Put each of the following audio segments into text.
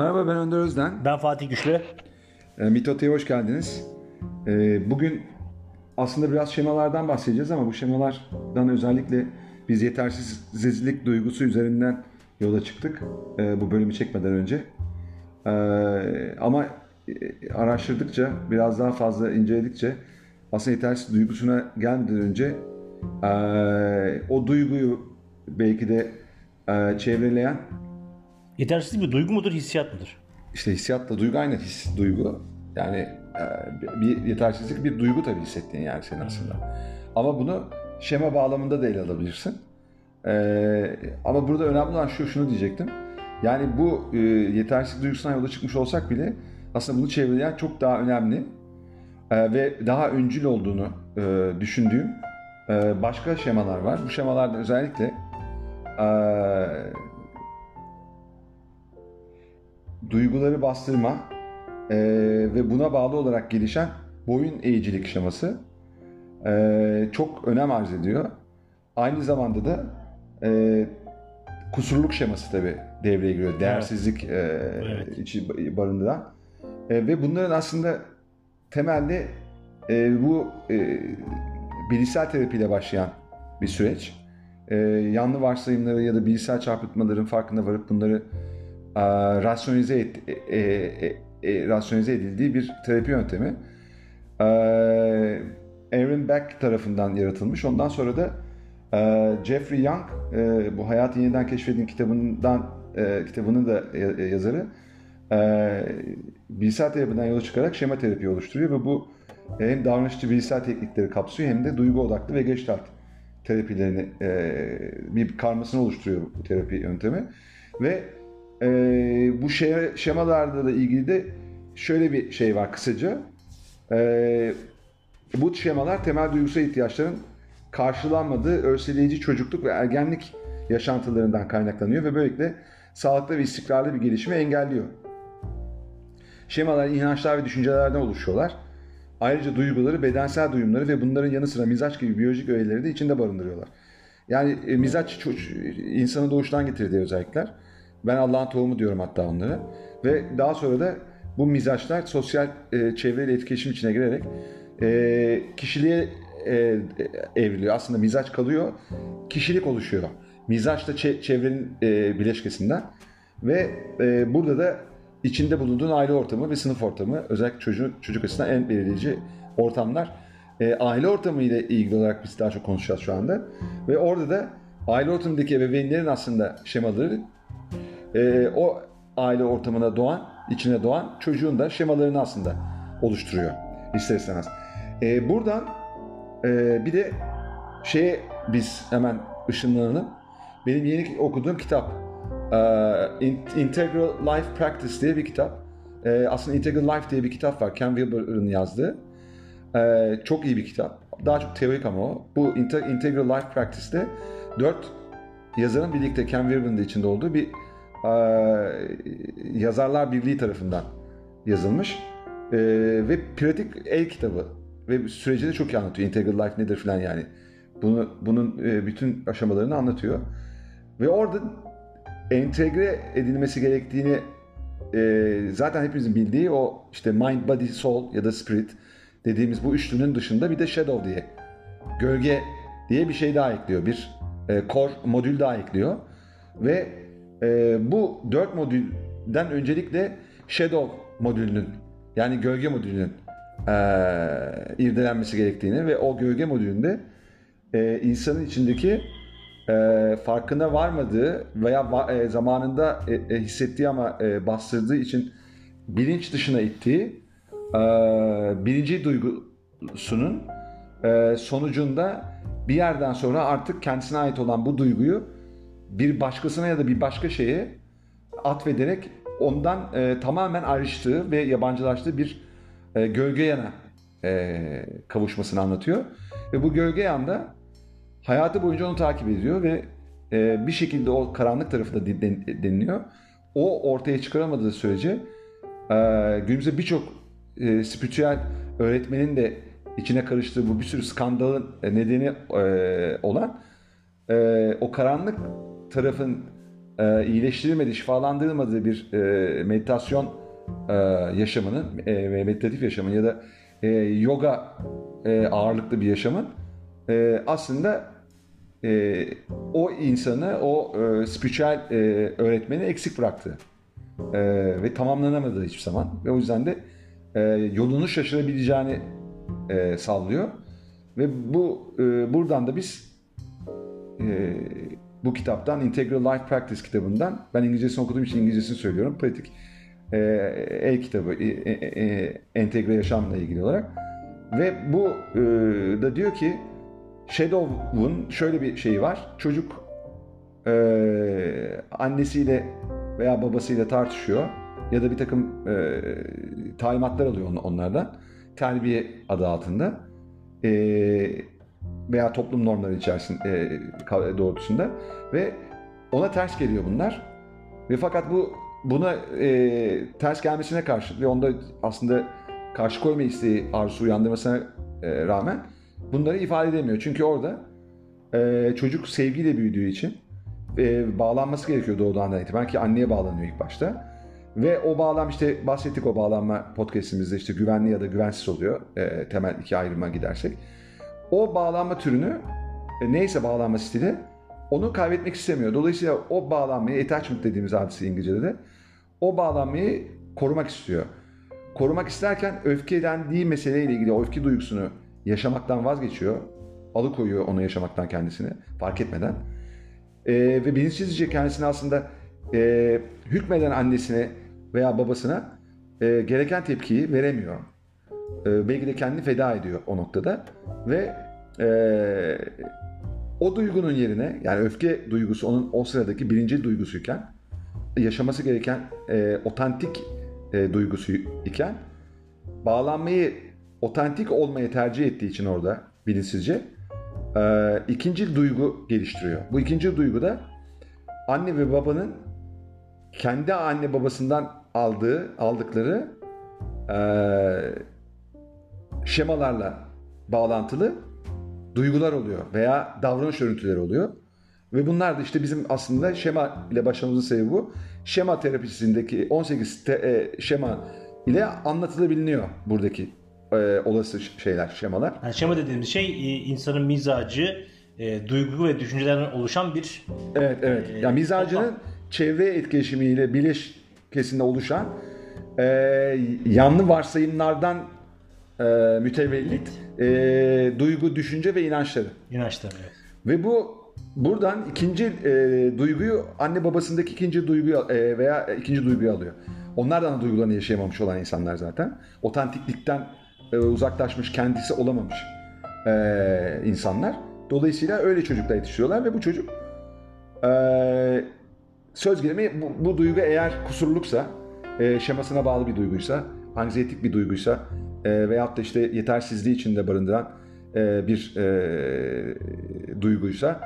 Merhaba ben Önder Özden. Ben Fatih Güçlü. E, Mitota'ya hoş geldiniz. E, bugün aslında biraz şemalardan bahsedeceğiz ama bu şemalardan özellikle biz yetersizlik duygusu üzerinden yola çıktık e, bu bölümü çekmeden önce. E, ama araştırdıkça, biraz daha fazla inceledikçe aslında yetersiz duygusuna gelmeden önce e, o duyguyu belki de e, çevreleyen Yetersizlik bir duygu mudur, hissiyat mıdır? işte hissiyatla duygu aynı his, duygu. Yani e, bir yetersizlik bir duygu tabii hissettiğin yani senin aslında. Ama bunu şema bağlamında da ele alabilirsin. E, ama burada önemli olan şu, şunu diyecektim. Yani bu e, yetersizlik duygusundan yola çıkmış olsak bile aslında bunu çevreleyen çok daha önemli e, ve daha öncül olduğunu e, düşündüğüm e, başka şemalar var. Bu şemalarda özellikle e, duyguları bastırma e, ve buna bağlı olarak gelişen boyun eğicilik şeması e, çok önem arz ediyor. Aynı zamanda da e, kusurluk şeması tabi devreye giriyor. Değersizlik e, Evet. içi barındıran. E, ve bunların aslında temelde e, bu e, bilişsel terapiyle başlayan bir süreç. E, yanlı varsayımları ya da bilişsel çarpıtmaların farkına varıp bunları rasyonize, et, e, e, e, rasyonize edildiği bir terapi yöntemi. E, Aaron Beck tarafından yaratılmış. Ondan sonra da e, Jeffrey Young, e, bu Hayatı Yeniden Keşfedin kitabından e, kitabının da ya- yazarı, e, bilgisayar terapiden yola çıkarak şema terapi oluşturuyor ve bu hem davranışçı bilgisayar teknikleri kapsıyor hem de duygu odaklı ve geçtart terapilerini e, bir karmasını oluşturuyor bu terapi yöntemi. Ve e, bu şe- şemalarla da ilgili de şöyle bir şey var kısaca. E, bu şemalar temel duygusal ihtiyaçların karşılanmadığı örseleyici çocukluk ve ergenlik yaşantılarından kaynaklanıyor ve böylelikle sağlıklı ve istikrarlı bir gelişimi engelliyor. Şemalar inançlar ve düşüncelerden oluşuyorlar. Ayrıca duyguları, bedensel duyumları ve bunların yanı sıra mizaç gibi biyolojik öğeleri de içinde barındırıyorlar. Yani e, mizaç insanı doğuştan getirdiği özellikler. Ben Allah'ın tohumu diyorum hatta onlara. Ve daha sonra da bu mizaçlar sosyal e, çevreyle etkileşim içine girerek e, kişiliğe e, evriliyor. Aslında mizaç kalıyor, kişilik oluşuyor. Mizaç da çe- çevrenin e, bileşkesinden. Ve e, burada da içinde bulunduğun aile ortamı ve sınıf ortamı özellikle çocuk, çocuk açısından en belirleyici ortamlar. E, aile ortamı ile ilgili olarak biz daha çok konuşacağız şu anda. Ve orada da aile ortamındaki ebeveynlerin aslında şemaları e, o aile ortamına doğan, içine doğan çocuğun da şemalarını aslında oluşturuyor ister istemez. E, buradan e, bir de şeye biz hemen ışınlanalım. Benim yeni okuduğum kitap e, In- Integral Life Practice diye bir kitap. E, aslında Integral Life diye bir kitap var. Ken Wilber'ın yazdığı. E, çok iyi bir kitap. Daha çok teorik ama o. Bu Inte- Integral Life Practice'te dört yazarın birlikte Ken Wilber'ın da içinde olduğu bir yazarlar birliği tarafından yazılmış. E, ve pratik el kitabı ve süreci de çok iyi anlatıyor. Integral Life nedir falan yani. Bunu, bunun e, bütün aşamalarını anlatıyor. Ve orada entegre edilmesi gerektiğini e, zaten hepimizin bildiği o işte mind, body, soul ya da spirit dediğimiz bu üçlünün dışında bir de shadow diye gölge diye bir şey daha ekliyor. Bir e, core modül daha ekliyor. Ve e, bu dört modülden öncelikle shadow modülünün yani gölge modülünün e, irdelenmesi gerektiğini ve o gölge modülünde e, insanın içindeki e, farkına varmadığı veya va- e, zamanında e, e, hissettiği ama e, bastırdığı için bilinç dışına ittiği e, birinci duygusunun e, sonucunda bir yerden sonra artık kendisine ait olan bu duyguyu bir başkasına ya da bir başka şeye atfederek ondan e, tamamen ayrıştığı ve yabancılaştığı bir e, gölge yana e, kavuşmasını anlatıyor. Ve bu gölge yanda hayatı boyunca onu takip ediyor ve e, bir şekilde o karanlık tarafı da deniliyor. O ortaya çıkaramadığı sürece e, günümüzde birçok e, spiritüel öğretmenin de içine karıştığı bu bir sürü skandalın e, nedeni e, olan e, o karanlık tarafın e, iyileştirilmediği, şifalandırılmadığı bir e, meditasyon e, yaşamının, e, meditatif yaşamın ya da e, yoga e, ağırlıklı bir yaşamın e, aslında e, o insanı, o e, spiritüel e, öğretmeni eksik bıraktı. E, ve tamamlanamadı hiçbir zaman. Ve o yüzden de e, yolunu şaşırabileceğini e, sallıyor. Ve bu e, buradan da biz e, bu kitaptan Integral Life Practice kitabından ben İngilizcesini okuduğum için İngilizcesini söylüyorum. Pratik e, el kitabı e, e, e, entegre yaşamla ilgili olarak ve bu e, da diyor ki Shadow'un şöyle bir şeyi var. Çocuk e, annesiyle veya babasıyla tartışıyor ya da bir takım e, talimatlar alıyor on- onlardan. Terbiye adı altında. E, veya toplum normları içerisinde e, doğrultusunda ve ona ters geliyor bunlar. Ve fakat bu buna e, ters gelmesine karşı ve onda aslında karşı koyma isteği arzusu uyandırmasına e, rağmen bunları ifade edemiyor. Çünkü orada e, çocuk sevgiyle büyüdüğü için e, bağlanması gerekiyor doğduğundan itibaren ki anneye bağlanıyor ilk başta. Ve o bağlam işte bahsettik o bağlanma podcastimizde işte güvenli ya da güvensiz oluyor e, temel iki ayrıma gidersek. O bağlanma türünü e, neyse bağlanma stili onu kaybetmek istemiyor. Dolayısıyla o bağlanmayı attachment dediğimiz hadise İngilizce'de de o bağlanmayı korumak istiyor. Korumak isterken öfkelendiği meseleyle ilgili o öfke duygusunu yaşamaktan vazgeçiyor. Alıkoyuyor onu yaşamaktan kendisini fark etmeden. Ee, ve bilinçsizce kendisini aslında e, hükmeden annesine veya babasına e, gereken tepkiyi veremiyor. E, belki de kendini feda ediyor o noktada. Ve e, o duygunun yerine yani öfke duygusu onun o sıradaki birinci duygusuyken yaşaması gereken e, otantik e, duygusu iken bağlanmayı otantik olmaya tercih ettiği için orada bilinçsizce e, ikinci duygu geliştiriyor. Bu ikinci duygu da anne ve babanın kendi anne babasından aldığı aldıkları e, şemalarla bağlantılı duygular oluyor veya davranış örüntüleri oluyor. Ve bunlar da işte bizim aslında şema ile başlamamızın sebebi bu. Şema terapisindeki 18 te, e, şema ile anlatılabiliyor buradaki e, olası şeyler, şemalar. Yani şema dediğimiz şey e, insanın mizacı, e, duygu ve düşüncelerden oluşan bir Evet, evet. Ee, Yani mizacının toplam. çevre etkileşimiyle bileşkesinde oluşan e, yanlı varsayımlardan e, mütevellit e, duygu, düşünce ve inançları. inançları. Evet. Ve bu buradan ikinci e, duyguyu anne babasındaki ikinci duyguyu e, veya ikinci duyguyu alıyor. Onlar da duygularını yaşayamamış olan insanlar zaten. Otantiklikten e, uzaklaşmış, kendisi olamamış e, insanlar. Dolayısıyla öyle çocuklar yetiştiriyorlar ve bu çocuk e, söz gelimi bu, bu duygu eğer kusurluksa, e, şemasına bağlı bir duyguysa, anksiyetik bir duyguysa e, veyahut da işte yetersizliği içinde barındıran e, bir e, duyguysa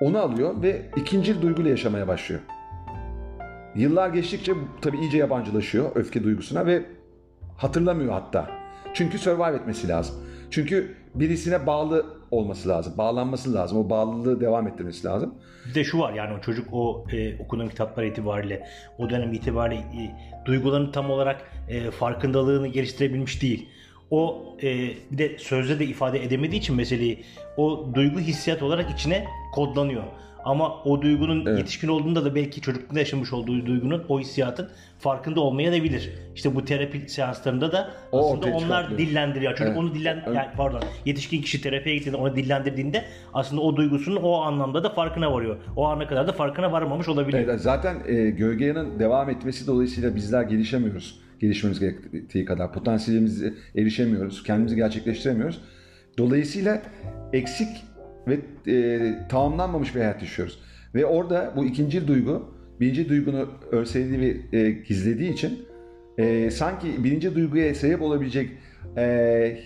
onu alıyor ve ikinci duyguyla yaşamaya başlıyor. Yıllar geçtikçe tabii iyice yabancılaşıyor öfke duygusuna ve hatırlamıyor hatta. Çünkü survive etmesi lazım. Çünkü birisine bağlı olması lazım. Bağlanması lazım. O bağlılığı devam ettirmesi lazım. Bir de şu var yani o çocuk o e, okuduğum kitaplar itibariyle o dönem itibariyle e, duygularını tam olarak e, farkındalığını geliştirebilmiş değil. O e, bir de sözde de ifade edemediği için meseleyi o duygu hissiyat olarak içine kodlanıyor. Ama o duygunun Evet. yetişkin olduğunda da belki çocuklukta yaşamış olduğu duygunun, o hissiyatın farkında olmayabilir. İşte bu terapi seanslarında da O aslında onlar çıkartıyor. dillendiriyor. Çocuk Evet. onu dillen Evet. yani pardon yetişkin kişi terapiye gittiğinde onu dillendirdiğinde aslında o duygusunun o anlamda da farkına varıyor. O ana kadar da farkına varamamış olabiliyor. Evet, zaten e, gölgenin devam etmesi dolayısıyla bizler gelişemiyoruz. Gelişmemiz gerektiği kadar. Potansiyelimize erişemiyoruz. Kendimizi gerçekleştiremiyoruz. Dolayısıyla eksik ve e, tamamlanmamış bir hayat yaşıyoruz. Ve orada bu ikinci duygu, birinci duygunu örselediği ve e, gizlediği için e, sanki birinci duyguya sebep olabilecek e,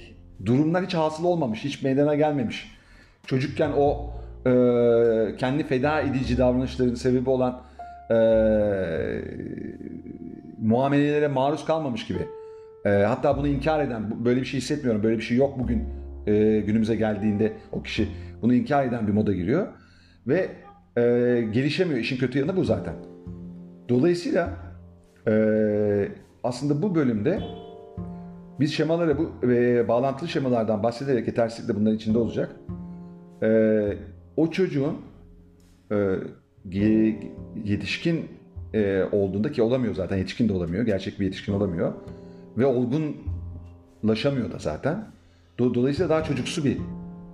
durumlar hiç hasıl olmamış, hiç meydana gelmemiş. Çocukken o e, kendi feda edici davranışların sebebi olan e, muamelelere maruz kalmamış gibi. E, hatta bunu inkar eden, böyle bir şey hissetmiyorum, böyle bir şey yok bugün e, günümüze geldiğinde o kişi bunu inkar eden bir moda giriyor. Ve e, gelişemiyor. İşin kötü yanı bu zaten. Dolayısıyla e, aslında bu bölümde biz şemalara bu e, bağlantılı şemalardan bahsederek yetersizlik de bunların içinde olacak. E, o çocuğun e, yetişkin e, olduğunda ki olamıyor zaten yetişkin de olamıyor. Gerçek bir yetişkin olamıyor. Ve olgunlaşamıyor da zaten. Do- Dolayısıyla daha çocuksu bir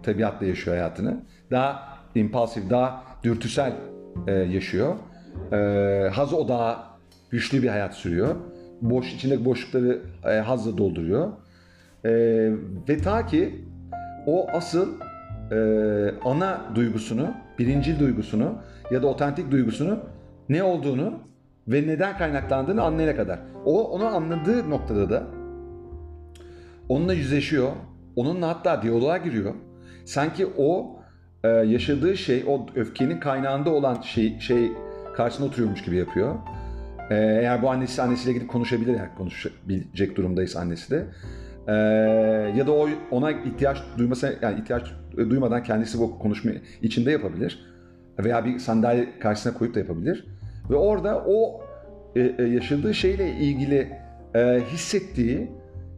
tabiatla yaşıyor hayatını. Daha impulsif, daha dürtüsel e, yaşıyor. E, haz odağı güçlü bir hayat sürüyor. Boş içindeki boşlukları e, hazla dolduruyor. E, ve ta ki o asıl e, ana duygusunu, birincil duygusunu ya da otentik duygusunu ne olduğunu ve neden kaynaklandığını anlayana kadar. O onu anladığı noktada da onunla yüzleşiyor. Onunla hatta diyaloğa giriyor. Sanki o e, yaşadığı şey, o öfkenin kaynağında olan şey, şey karşısına oturuyormuş gibi yapıyor. E, eğer bu annesi annesiyle gidip konuşabilir, eğer konuşabilecek durumdaysa annesi de. E, ya da o ona ihtiyaç duyması, yani ihtiyaç duymadan kendisi bu konuşma içinde yapabilir. Veya bir sandalye karşısına koyup da yapabilir. Ve orada o e, e, yaşadığı şeyle ilgili e, hissettiği,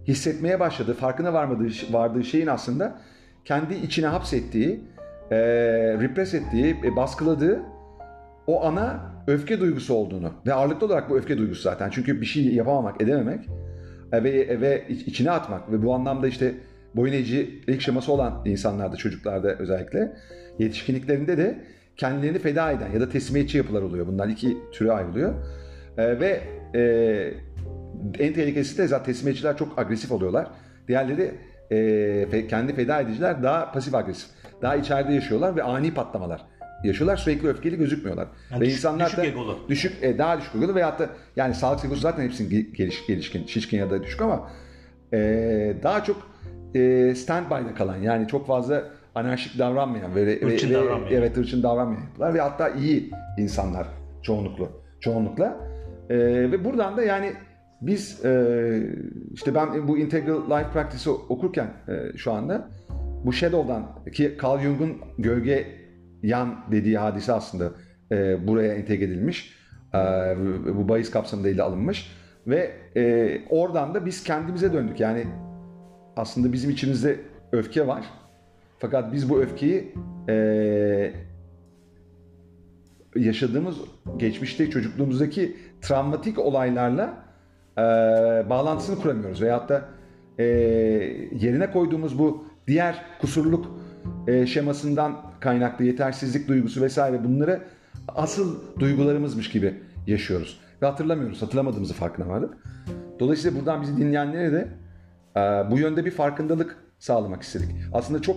hissetmeye başladığı, farkına varmadığı, vardığı şeyin aslında kendi içine hapsettiği, e, repress ettiği, e, baskıladığı o ana öfke duygusu olduğunu ve ağırlıklı olarak bu öfke duygusu zaten. Çünkü bir şey yapamamak, edememek e, ve, ve iç- içine atmak ve bu anlamda işte boyun eğicilik şeması olan insanlarda, çocuklarda özellikle yetişkinliklerinde de kendilerini feda eden ya da teslimiyetçi yapılar oluyor. Bunlar iki türe ayrılıyor. E, ve e, en tehlikelisi de zaten teslimiyetçiler çok agresif oluyorlar. Diğerleri e, kendi feda ediciler daha pasif agresif. Daha içeride yaşıyorlar ve ani patlamalar yaşıyorlar. Sürekli öfkeli gözükmüyorlar. Yani ve düşük- insanlar düşük da egolu. düşük e, daha düşük egolu veyahut da yani sağlık egosu zaten hepsinin ge- geliş, gelişkin, şişkin ya da düşük ama e, daha çok e, standby'da kalan yani çok fazla anarşik davranmayan ve- Hırçın ve- davranmayan. evet hırçın davranmayan yapılar ve hatta iyi insanlar çoğunluklu çoğunlukla E, ve buradan da yani biz e, işte ben bu Integral Life Practice'i okurken e, şu anda bu Shadow'dan ki Carl Jung'un gölge yan dediği hadise aslında e, buraya entegre edilmiş. E, bu bahis kapsamında ele alınmış. Ve e, oradan da biz kendimize döndük. Yani aslında bizim içimizde öfke var. Fakat biz bu öfkeyi e, yaşadığımız geçmişte çocukluğumuzdaki travmatik olaylarla e, bağlantısını kuramıyoruz. Veyahut da e, yerine koyduğumuz bu diğer kusurluk e, şemasından kaynaklı yetersizlik duygusu vesaire bunları asıl duygularımızmış gibi yaşıyoruz. Ve hatırlamıyoruz. Hatırlamadığımızı farkına vardık. Dolayısıyla buradan bizi dinleyenlere de e, bu yönde bir farkındalık sağlamak istedik. Aslında çok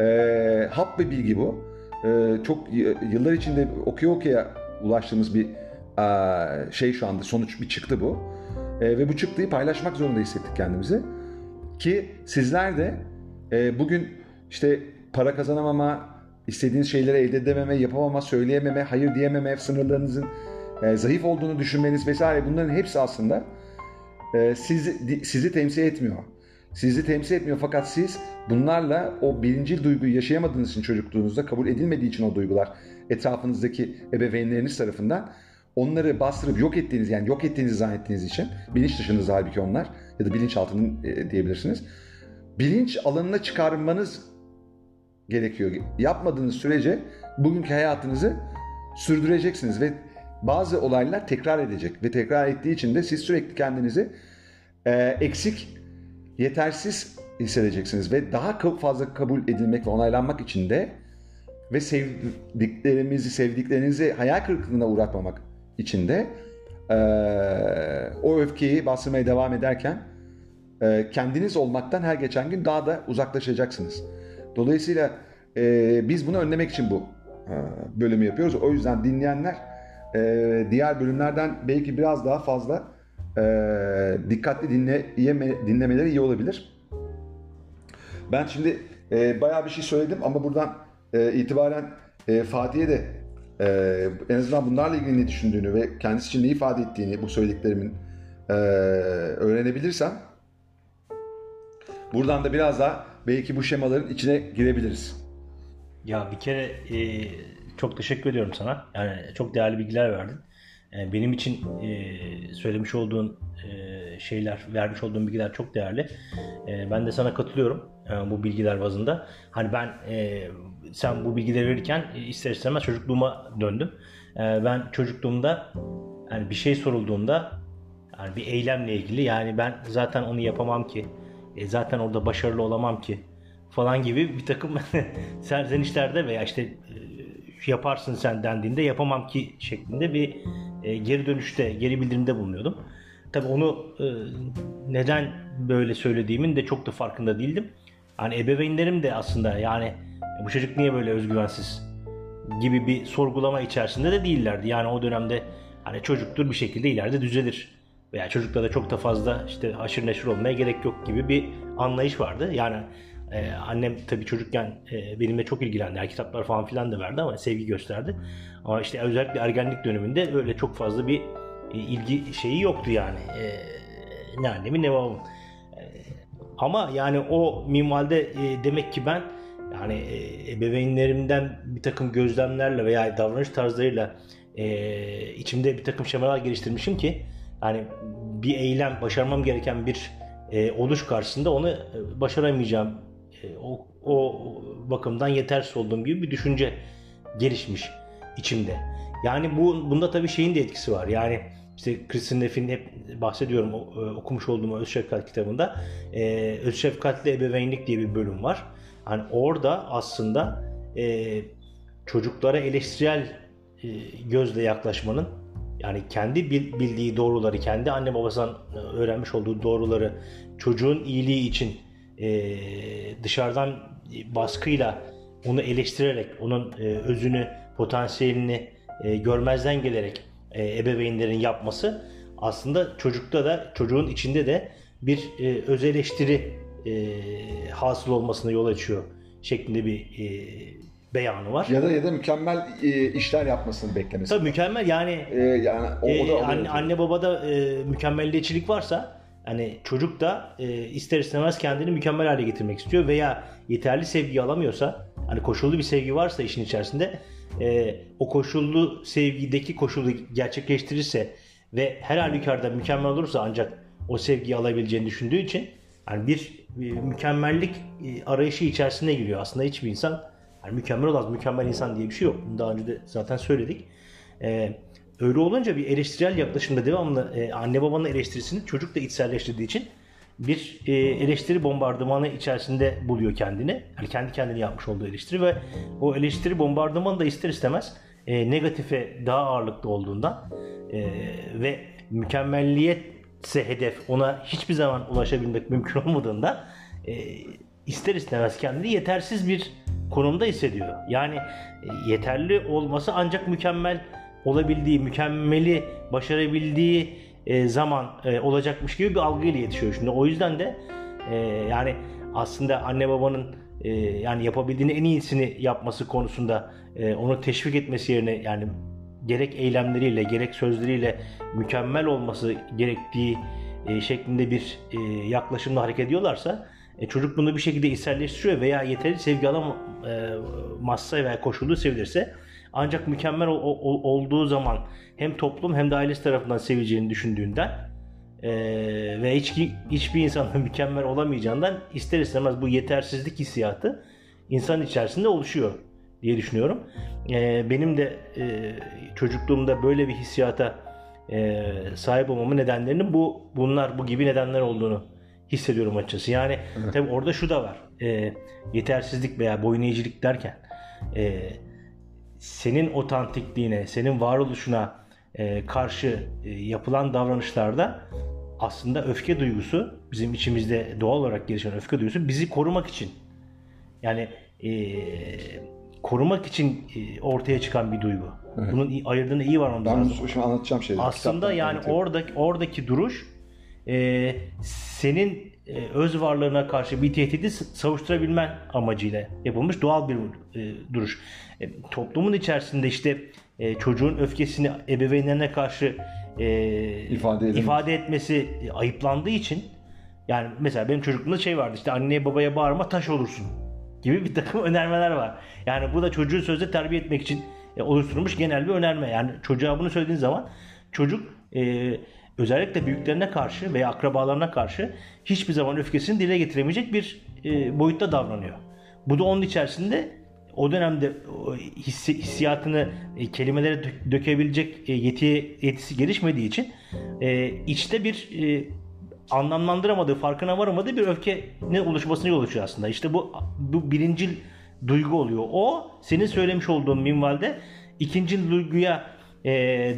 e, hap bir bilgi bu. E, çok yıllar içinde okuya okuya ulaştığımız bir e, şey şu anda sonuç bir çıktı bu. E, ve bu çıktıyı paylaşmak zorunda hissettik kendimizi. Ki sizler de e, bugün işte para kazanamama, istediğiniz şeyleri elde edememe, yapamama, söyleyememe, hayır diyememe, sınırlarınızın e, zayıf olduğunu düşünmeniz vesaire bunların hepsi aslında e, sizi, sizi temsil etmiyor. Sizi temsil etmiyor fakat siz bunlarla o birinci duyguyu yaşayamadığınız için çocukluğunuzda kabul edilmediği için o duygular etrafınızdaki ebeveynleriniz tarafından onları bastırıp yok ettiğiniz yani yok ettiğinizi zannettiğiniz için bilinç dışınızda halbuki onlar ya da bilinçaltının e, diyebilirsiniz. Bilinç alanına çıkarmanız gerekiyor. Yapmadığınız sürece bugünkü hayatınızı sürdüreceksiniz ve bazı olaylar tekrar edecek ve tekrar ettiği için de siz sürekli kendinizi e, eksik, yetersiz hissedeceksiniz ve daha fazla kabul edilmek ve onaylanmak için de ve sevdiklerimizi, sevdiklerinizi hayal kırıklığına uğratmamak için de e, o öfkeyi bastırmaya devam ederken e, kendiniz olmaktan her geçen gün daha da uzaklaşacaksınız. Dolayısıyla e, biz bunu önlemek için bu e, bölümü yapıyoruz. O yüzden dinleyenler e, diğer bölümlerden belki biraz daha fazla e, dikkatli dinleyeme, dinlemeleri iyi olabilir. Ben şimdi e, bayağı bir şey söyledim ama buradan e, itibaren e, Fatih'e de e, en azından bunlarla ilgili ne düşündüğünü ve kendisi için ne ifade ettiğini bu söylediklerimin e, öğrenebilirsem buradan da biraz daha belki bu şemaların içine girebiliriz. Ya bir kere e, çok teşekkür ediyorum sana. Yani çok değerli bilgiler verdin. E, benim için e, söylemiş olduğun e, şeyler, vermiş olduğun bilgiler çok değerli. E, ben de sana katılıyorum e, bu bilgiler bazında. Hani ben e, sen bu bilgileri verirken e, ister istemez çocukluğuma döndüm. E, ben çocukluğumda yani bir şey sorulduğunda yani bir eylemle ilgili yani ben zaten onu yapamam ki. E, zaten orada başarılı olamam ki falan gibi bir takım serzenişlerde veya işte e, yaparsın sen dendiğinde yapamam ki şeklinde bir e, geri dönüşte, geri bildirimde bulunuyordum. Tabi onu e, neden böyle söylediğimin de çok da farkında değildim. Hani ebeveynlerim de aslında yani bu çocuk niye böyle özgüvensiz gibi bir sorgulama içerisinde de değillerdi. Yani o dönemde hani çocuktur bir şekilde ileride düzelir. Veya çocukla da çok da fazla işte haşır neşir olmaya gerek yok gibi bir anlayış vardı. Yani ee, annem tabii çocukken e, benimle çok ilgilendi. Yani kitaplar falan filan da verdi ama sevgi gösterdi. Ama işte özellikle ergenlik döneminde öyle çok fazla bir e, ilgi şeyi yoktu yani. E, ne annemin ne babamın. E, ama yani o minvalde e, demek ki ben yani e, ebeveynlerimden bir takım gözlemlerle veya davranış tarzlarıyla e, içimde bir takım şemalar geliştirmişim ki yani bir eylem başarmam gereken bir e, oluş karşısında onu e, başaramayacağım e, o, o bakımdan yetersiz olduğum gibi bir düşünce gelişmiş içimde. Yani bu bunda tabii şeyin de etkisi var. Yani işte Kristin Neff'in hep bahsediyorum e, okumuş olduğum Öz Şefkat kitabında Öz Şefkatli Ebeveynlik diye bir bölüm var. Hani orada aslında e, çocuklara eleştirel e, gözle yaklaşmanın yani kendi bildiği doğruları, kendi anne babasından öğrenmiş olduğu doğruları çocuğun iyiliği için e, dışarıdan baskıyla onu eleştirerek, onun e, özünü, potansiyelini e, görmezden gelerek e, ebeveynlerin yapması aslında çocukta da çocuğun içinde de bir e, öz eleştiri e, hasıl olmasına yol açıyor şeklinde bir e, beyanı var. Ya da ya da mükemmel e, işler yapmasını beklemesi. Tabii mükemmel yani e, yani o, e, o da anne, anne babada e, mükemmelliyetçilik varsa Hani çocuk da e, ister istemez kendini mükemmel hale getirmek istiyor veya yeterli sevgi alamıyorsa hani koşullu bir sevgi varsa işin içerisinde e, o koşullu sevgideki koşulu gerçekleştirirse ve her halükarda mükemmel olursa ancak o sevgiyi alabileceğini düşündüğü için yani bir, mükemmellik e, arayışı içerisine giriyor. Aslında hiçbir insan yani mükemmel olamaz, mükemmel insan diye bir şey yok. Bunu daha önce de zaten söyledik. Ee, Öyle olunca bir eleştirel yaklaşımda devamlı e, anne babanın eleştirisini çocuk da içselleştirdiği için bir e, eleştiri bombardımanı içerisinde buluyor kendini. Yani kendi kendini yapmış olduğu eleştiri ve o eleştiri bombardımanı da ister istemez e, negatife daha ağırlıklı olduğundan e, ve mükemmelliyetse hedef ona hiçbir zaman ulaşabilmek mümkün olmadığında e, ister istemez kendini yetersiz bir konumda hissediyor. Yani e, yeterli olması ancak mükemmel olabildiği, mükemmeli başarabildiği e, zaman e, olacakmış gibi bir algıyla yetişiyor şimdi. O yüzden de e, yani aslında anne babanın e, yani yapabildiğini en iyisini yapması konusunda e, onu teşvik etmesi yerine yani gerek eylemleriyle gerek sözleriyle mükemmel olması gerektiği e, şeklinde bir e, yaklaşımla hareket ediyorlarsa e, çocuk bunu bir şekilde içselleştiriyor veya yeteri sevgi alamazsa veya koşullu sevilirse ancak mükemmel ol, ol, olduğu zaman hem toplum hem de ailesi tarafından sevileceğini düşündüğünden e, ve hiç, hiçbir insanın mükemmel olamayacağından ister istemez bu yetersizlik hissiyatı insan içerisinde oluşuyor diye düşünüyorum. E, benim de e, çocukluğumda böyle bir hissiyata e, sahip olmamın nedenlerinin bu bunlar bu gibi nedenler olduğunu hissediyorum açıkçası. Yani evet. tabi orada şu da var. E, yetersizlik veya boyun eğicilik derken e, senin otantikliğine, senin varoluşuna e, karşı e, yapılan davranışlarda aslında öfke duygusu bizim içimizde doğal olarak gelişen öfke duygusu bizi korumak için yani e, korumak için e, ortaya çıkan bir duygu. Evet. Bunun ayırdığını iyi var ondan. Ben şimdi anlatacağım şeyleri. Aslında yani oradaki oradaki duruş e, senin e, öz varlığına karşı bir tehdidi savuşturabilmen amacıyla yapılmış doğal bir e, duruş. E, toplumun içerisinde işte e, çocuğun öfkesini ebeveynlerine karşı e, ifade, ifade etmesi e, ayıplandığı için yani mesela benim çocukluğumda şey vardı işte anneye babaya bağırma taş olursun gibi bir takım önermeler var. Yani bu da çocuğu sözde terbiye etmek için e, oluşturulmuş genel bir önerme. Yani çocuğa bunu söylediğin zaman çocuk e, özellikle büyüklerine karşı veya akrabalarına karşı hiçbir zaman öfkesini dile getiremeyecek bir e, boyutta davranıyor. Bu da onun içerisinde o dönemde hissi, hissiyatını e, kelimelere dö- dökebilecek e, yeti, yetisi gelişmediği için e, içte bir e, anlamlandıramadığı, farkına varamadığı bir öfkenin oluşmasına yol açıyor aslında. İşte bu bu birincil duygu oluyor. O senin söylemiş olduğun minvalde ikinci duyguya e,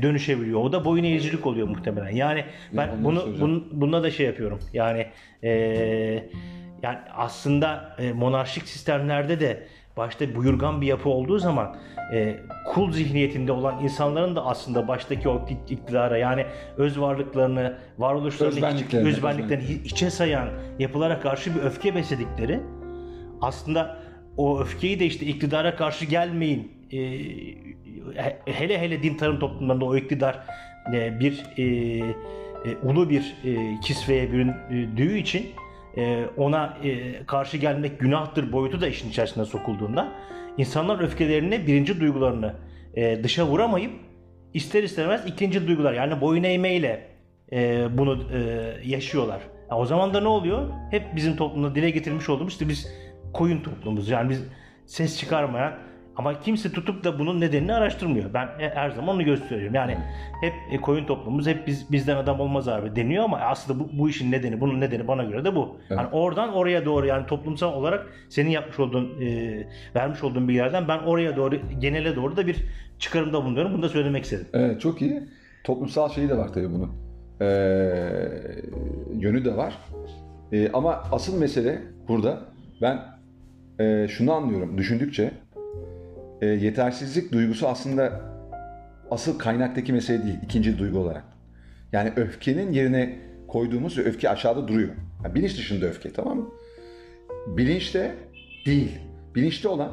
dönüşebiliyor. O da boyun eğicilik oluyor muhtemelen. Yani ben ondan bunu söyleyeceğim. bun, bununla da şey yapıyorum. Yani e, yani aslında e, monarşik sistemlerde de başta buyurgan bir yapı olduğu zaman e, kul zihniyetinde olan insanların da aslında baştaki o ik- iktidara yani öz varlıklarını, varoluşlarını, hiç- Özbenliklerini, özbenliklerini hi- içe sayan yapılara karşı bir öfke besledikleri aslında o öfkeyi de işte iktidara karşı gelmeyin e, he- hele hele din tarım toplumlarında o iktidar e, bir e, e, ulu bir e, kisveye büründüğü için e, ona e, karşı gelmek günahtır boyutu da işin içerisine sokulduğunda insanlar öfkelerini birinci duygularını e, dışa vuramayıp ister istemez ikinci duygular yani boyun eğmeyle e, bunu yaşıyorlar. Ya o zaman da ne oluyor? Hep bizim toplumda dile getirmiş olduğumuz işte biz koyun toplumuz. Yani biz ses çıkarmayan ama kimse tutup da bunun nedenini araştırmıyor. Ben e, her zaman onu gösteriyorum. Yani hep e, koyun toplumumuz hep biz bizden adam olmaz abi deniyor ama aslında bu, bu işin nedeni bunun nedeni bana göre de bu. Evet. Yani oradan oraya doğru yani toplumsal olarak senin yapmış olduğun e, vermiş olduğun bilgilerden ben oraya doğru genele doğru da bir çıkarımda bulunuyorum. Bunu da söylemek istedim. Evet çok iyi. Toplumsal şeyi de var tabii bunun. Ee, yönü de var. Ee, ama asıl mesele burada ben e, şunu anlıyorum düşündükçe e, yetersizlik duygusu aslında asıl kaynaktaki mesele değil. ikinci duygu olarak. Yani öfkenin yerine koyduğumuz öfke aşağıda duruyor. Yani bilinç dışında öfke tamam mı? Bilinçte değil. Bilinçte olan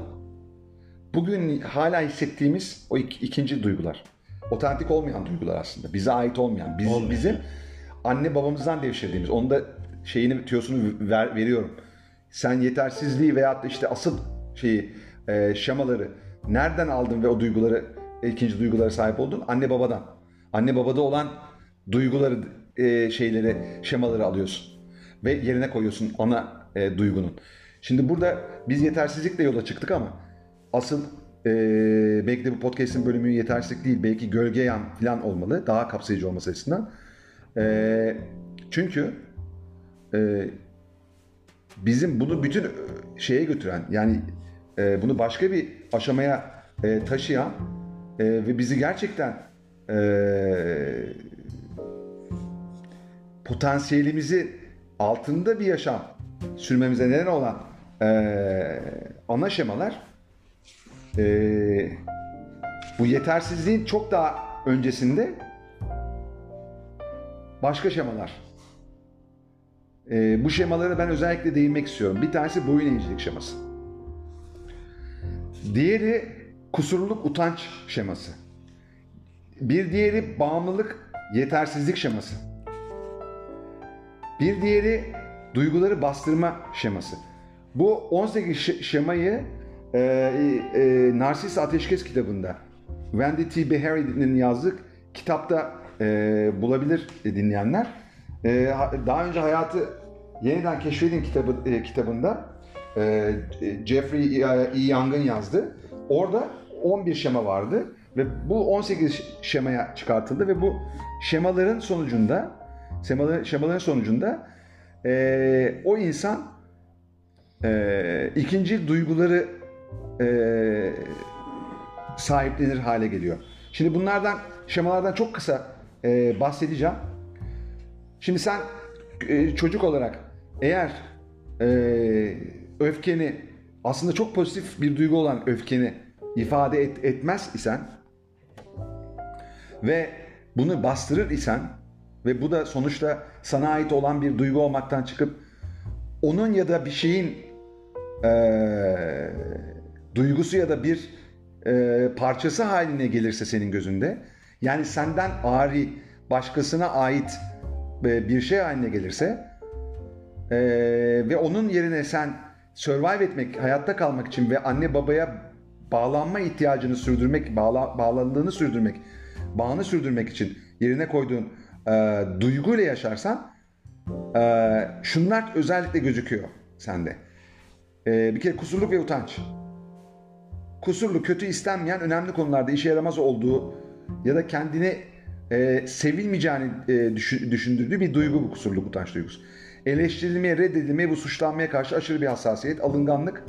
bugün hala hissettiğimiz o ik- ikinci duygular. Otantik olmayan duygular aslında. Bize ait olmayan. Biz, Olmayan. bizim anne babamızdan devşirdiğimiz. Onu da şeyini tüyosunu ver- veriyorum. Sen yetersizliği veyahut da işte asıl şeyi e, şemaları nereden aldın ve o duyguları ikinci duygulara sahip oldun? Anne babadan. Anne babada olan duyguları e, şeyleri şemaları alıyorsun ve yerine koyuyorsun ana e, duygunun. Şimdi burada biz yetersizlikle yola çıktık ama asıl e, belki de bu podcast'in bölümü yetersizlik değil belki gölge yan falan olmalı daha kapsayıcı olması açısından. E, çünkü e, bizim bunu bütün e, şeye götüren yani e, bunu başka bir aşamaya e, taşıyan e, ve bizi gerçekten e, potansiyelimizi altında bir yaşam sürmemize neden olan e, ana şemalar e, bu yetersizliğin çok daha öncesinde başka şemalar. E, bu şemalara ben özellikle değinmek istiyorum. Bir tanesi boyun eğicilik şeması. Diğeri kusurluluk utanç şeması. Bir diğeri bağımlılık yetersizlik şeması. Bir diğeri duyguları bastırma şeması. Bu 18 ş- şemayı e, e, Narsis Ateşkes kitabında Wendy T. Behary'nin yazdığı kitapta e, bulabilir dinleyenler. E, ha- daha önce hayatı yeniden keşfedin kitabı e, kitabında e, Jeffrey E. Young'ın yazdı. Orada 11 şema vardı ve bu 18 şemaya çıkartıldı ve bu şemaların sonucunda şemaların, şemaların sonucunda e, o insan e, ikinci duyguları e, sahiplenir hale geliyor. Şimdi bunlardan şemalardan çok kısa e, bahsedeceğim. Şimdi sen e, çocuk olarak eğer e, öfkeni aslında çok pozitif bir duygu olan öfkeni ifade et, etmez isen ve bunu bastırır isen ve bu da sonuçta sana ait olan bir duygu olmaktan çıkıp onun ya da bir şeyin e, duygusu ya da bir e, parçası haline gelirse senin gözünde yani senden ari başkasına ait e, bir şey haline gelirse e, ve onun yerine sen survive etmek, hayatta kalmak için ve anne babaya bağlanma ihtiyacını sürdürmek, bağla, bağlılığını sürdürmek, bağını sürdürmek için yerine koyduğun e, duyguyla yaşarsan e, şunlar özellikle gözüküyor sende. E, bir kere kusurluk ve utanç. Kusurlu, kötü istenmeyen önemli konularda işe yaramaz olduğu ya da kendini e, sevilmeyeceğini e, düşün, düşündürdüğü bir duygu bu kusurluk, utanç duygusu. Eleştirilmeye, reddedilmeye, bu suçlanmaya karşı aşırı bir hassasiyet, alınganlık,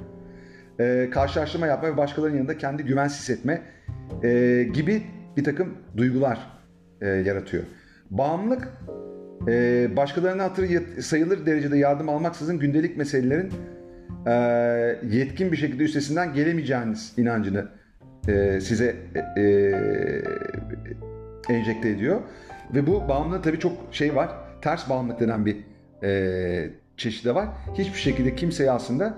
e, karşılaştırma yapma ve başkalarının yanında kendi güvensiz hissetme e, gibi bir takım duygular e, yaratıyor. Bağımlılık e, başkalarına hatırı sayılır derecede yardım almaksızın gündelik meselelerin e, yetkin bir şekilde üstesinden gelemeyeceğiniz inancını e, size e, e, enjekte ediyor. Ve bu bağımlılığı tabii çok şey var. Ters bağımlılık denen bir e, çeşidi var. Hiçbir şekilde kimseye aslında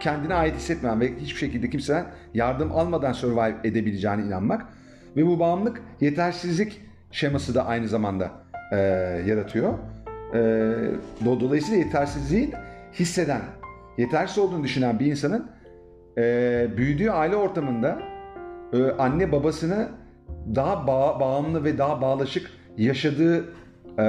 kendine ait hissetmeyen ve hiçbir şekilde kimseden yardım almadan survive edebileceğine inanmak. Ve bu bağımlılık yetersizlik şeması da aynı zamanda e, yaratıyor. E, dolayısıyla yetersizliğin hisseden, yetersiz olduğunu düşünen bir insanın e, büyüdüğü aile ortamında e, anne babasını daha bağ, bağımlı ve daha bağlaşık yaşadığı e,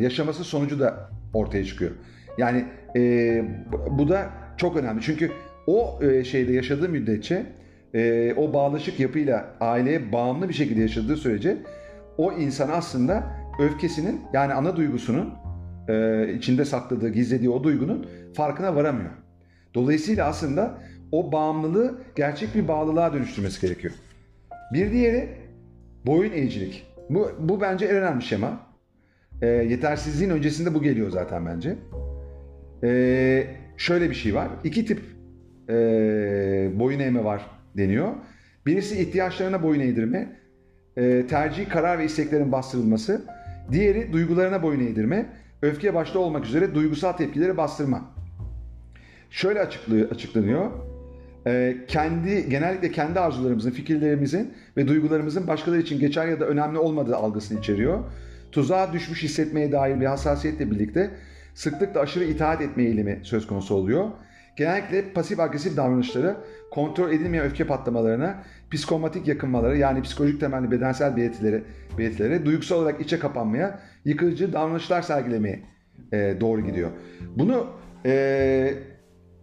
yaşaması sonucu da ortaya çıkıyor. Yani e, bu da çok önemli. Çünkü o e, şeyde yaşadığı müddetçe e, o bağlaşık yapıyla aileye bağımlı bir şekilde yaşadığı sürece o insan aslında öfkesinin yani ana duygusunun e, içinde sakladığı, gizlediği o duygunun farkına varamıyor. Dolayısıyla aslında o bağımlılığı gerçek bir bağlılığa dönüştürmesi gerekiyor. Bir diğeri boyun eğicilik. Bu, bu bence en önemli şema. E, yetersizliğin öncesinde bu geliyor zaten bence. E, şöyle bir şey var. İki tip e, boyun eğme var deniyor. Birisi ihtiyaçlarına boyun eğdirme, e, tercih, karar ve isteklerin bastırılması. Diğeri duygularına boyun eğdirme, öfke başta olmak üzere duygusal tepkileri bastırma. Şöyle açıklanıyor. E, kendi genellikle kendi arzularımızın, fikirlerimizin ve duygularımızın başkaları için geçer ya da önemli olmadığı algısını içeriyor. Tuzağa düşmüş hissetmeye dair bir hassasiyetle birlikte sıklıkla aşırı itaat etme eğilimi söz konusu oluyor. Genellikle pasif agresif davranışları, kontrol edilmeyen öfke patlamalarına, psikomatik yakınmaları yani psikolojik temelli bedensel belirtilere, belirtilere duygusal olarak içe kapanmaya, yıkıcı davranışlar sergilemeye e, doğru gidiyor. Bunu e,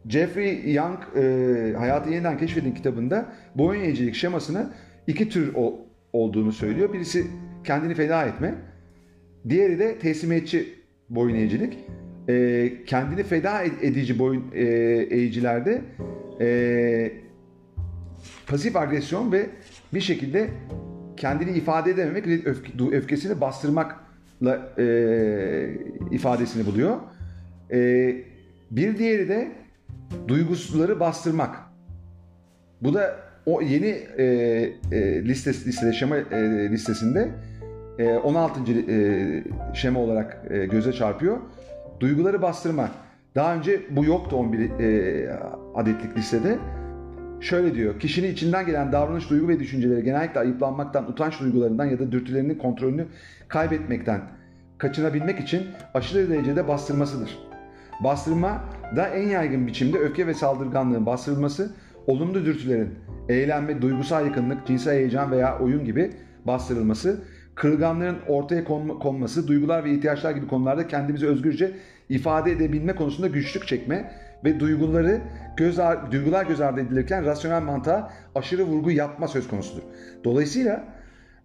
Jeffrey Young e, Hayatı Yeniden Keşfedin kitabında boyun eğicilik şemasını iki tür o, olduğunu söylüyor. Birisi kendini feda etme, diğeri de teslimiyetçi boyun eğicilik. E, kendini feda edici boyun e, eğicilerde e, pasif agresyon ve bir şekilde kendini ifade edememek öfke, öfkesini bastırmakla e, ifadesini buluyor. E, bir diğeri de duygusuzları bastırmak. Bu da o yeni e, e, liste, listede şema e, listesinde 16. E, şema olarak e, göze çarpıyor. Duyguları bastırmak. Daha önce bu yoktu 11 e, adetlik listede. Şöyle diyor, kişinin içinden gelen davranış, duygu ve düşünceleri genellikle ayıplanmaktan, utanç duygularından ya da dürtülerinin kontrolünü kaybetmekten kaçınabilmek için aşırı derecede bastırmasıdır. Bastırma da en yaygın biçimde öfke ve saldırganlığın bastırılması, olumlu dürtülerin, eğlenme, duygusal yakınlık, cinsel heyecan veya oyun gibi bastırılması, kırılganların ortaya konması, duygular ve ihtiyaçlar gibi konularda kendimizi özgürce ifade edebilme konusunda güçlük çekme ve duyguları göz ar- duygular göz ardı edilirken rasyonel mantığa aşırı vurgu yapma söz konusudur. Dolayısıyla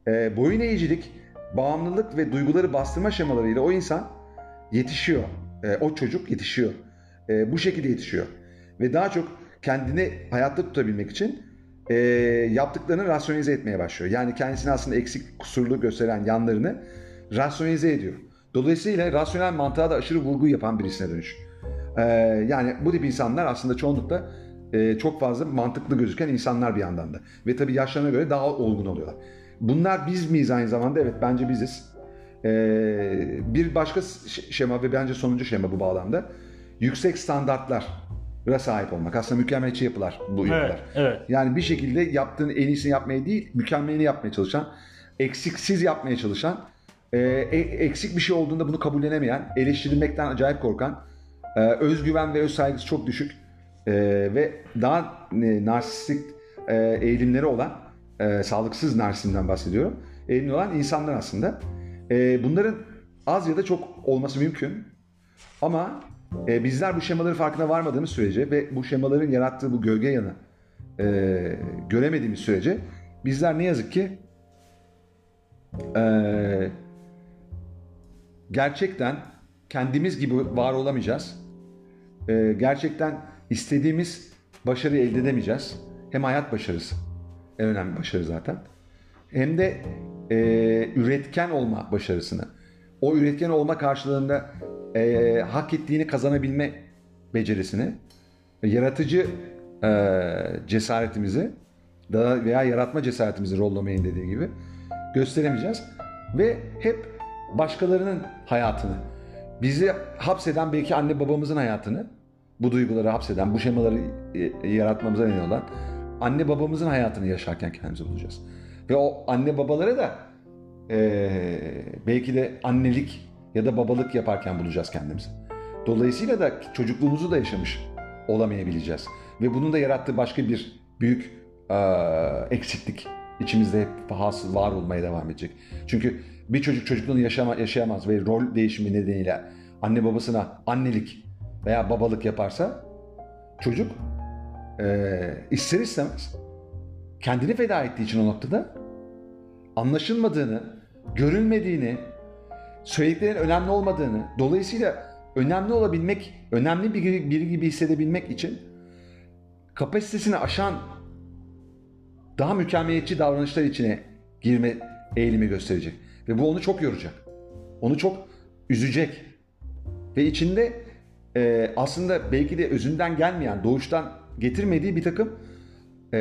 e, boyun eğicilik, bağımlılık ve duyguları bastırma şemalarıyla o insan yetişiyor. E, o çocuk yetişiyor. E, bu şekilde yetişiyor. Ve daha çok kendini hayatta tutabilmek için e, yaptıklarını rasyonize etmeye başlıyor. Yani kendisini aslında eksik, kusurlu gösteren yanlarını rasyonize ediyor. Dolayısıyla rasyonel mantığa da aşırı vurgu yapan birisine dönüş. E, yani bu tip insanlar aslında çoğunlukla e, çok fazla mantıklı gözüken insanlar bir yandan da. Ve tabii yaşlarına göre daha olgun oluyorlar. Bunlar biz miyiz aynı zamanda? Evet bence biziz. E, bir başka şema ve bence sonuncu şema bu bağlamda. Yüksek standartlar sahip olmak. Aslında mükemmeliyetçi yapılar bu yapılar. Evet, evet. Yani bir şekilde yaptığın en iyisini yapmaya değil, mükemmelini yapmaya çalışan, eksiksiz yapmaya çalışan, e, eksik bir şey olduğunda bunu kabullenemeyen, eleştirilmekten acayip korkan, e, özgüven ve öz saygısı çok düşük e, ve daha e, narsistik e, eğilimleri olan, e, sağlıksız narsizmden bahsediyorum. Eğilimli olan insanlar aslında. E, bunların az ya da çok olması mümkün. Ama e, bizler bu şemaların farkına varmadığımız sürece ve bu şemaların yarattığı bu gölge yanı e, göremediğimiz sürece bizler ne yazık ki e, gerçekten kendimiz gibi var olamayacağız. E, gerçekten istediğimiz başarıyı elde edemeyeceğiz. Hem hayat başarısı, en önemli başarı zaten. Hem de e, üretken olma başarısını. O üretken olma karşılığında e, hak ettiğini kazanabilme becerisini, yaratıcı e, cesaretimizi da veya yaratma cesaretimizi rollamayın dediği gibi gösteremeyeceğiz. Ve hep başkalarının hayatını, bizi hapseden belki anne babamızın hayatını, bu duyguları hapseden, bu şemaları e, yaratmamıza neden olan anne babamızın hayatını yaşarken kendimizi bulacağız. Ve o anne babalara da e, belki de annelik ya da babalık yaparken bulacağız kendimizi. Dolayısıyla da çocukluğumuzu da yaşamış olamayabileceğiz. Ve bunun da yarattığı başka bir büyük e, eksiklik içimizde hep hasıl var olmaya devam edecek. Çünkü bir çocuk çocukluğunu yaşama, yaşayamaz ve rol değişimi nedeniyle anne babasına annelik veya babalık yaparsa çocuk e, ister istemez kendini feda ettiği için o noktada anlaşılmadığını, görülmediğini, söylediklerinin önemli olmadığını, dolayısıyla önemli olabilmek, önemli biri, biri gibi hissedebilmek için kapasitesini aşan daha mükemmeliyetçi davranışlar içine girme eğilimi gösterecek. Ve bu onu çok yoracak. Onu çok üzecek. Ve içinde e, aslında belki de özünden gelmeyen, doğuştan getirmediği bir takım e,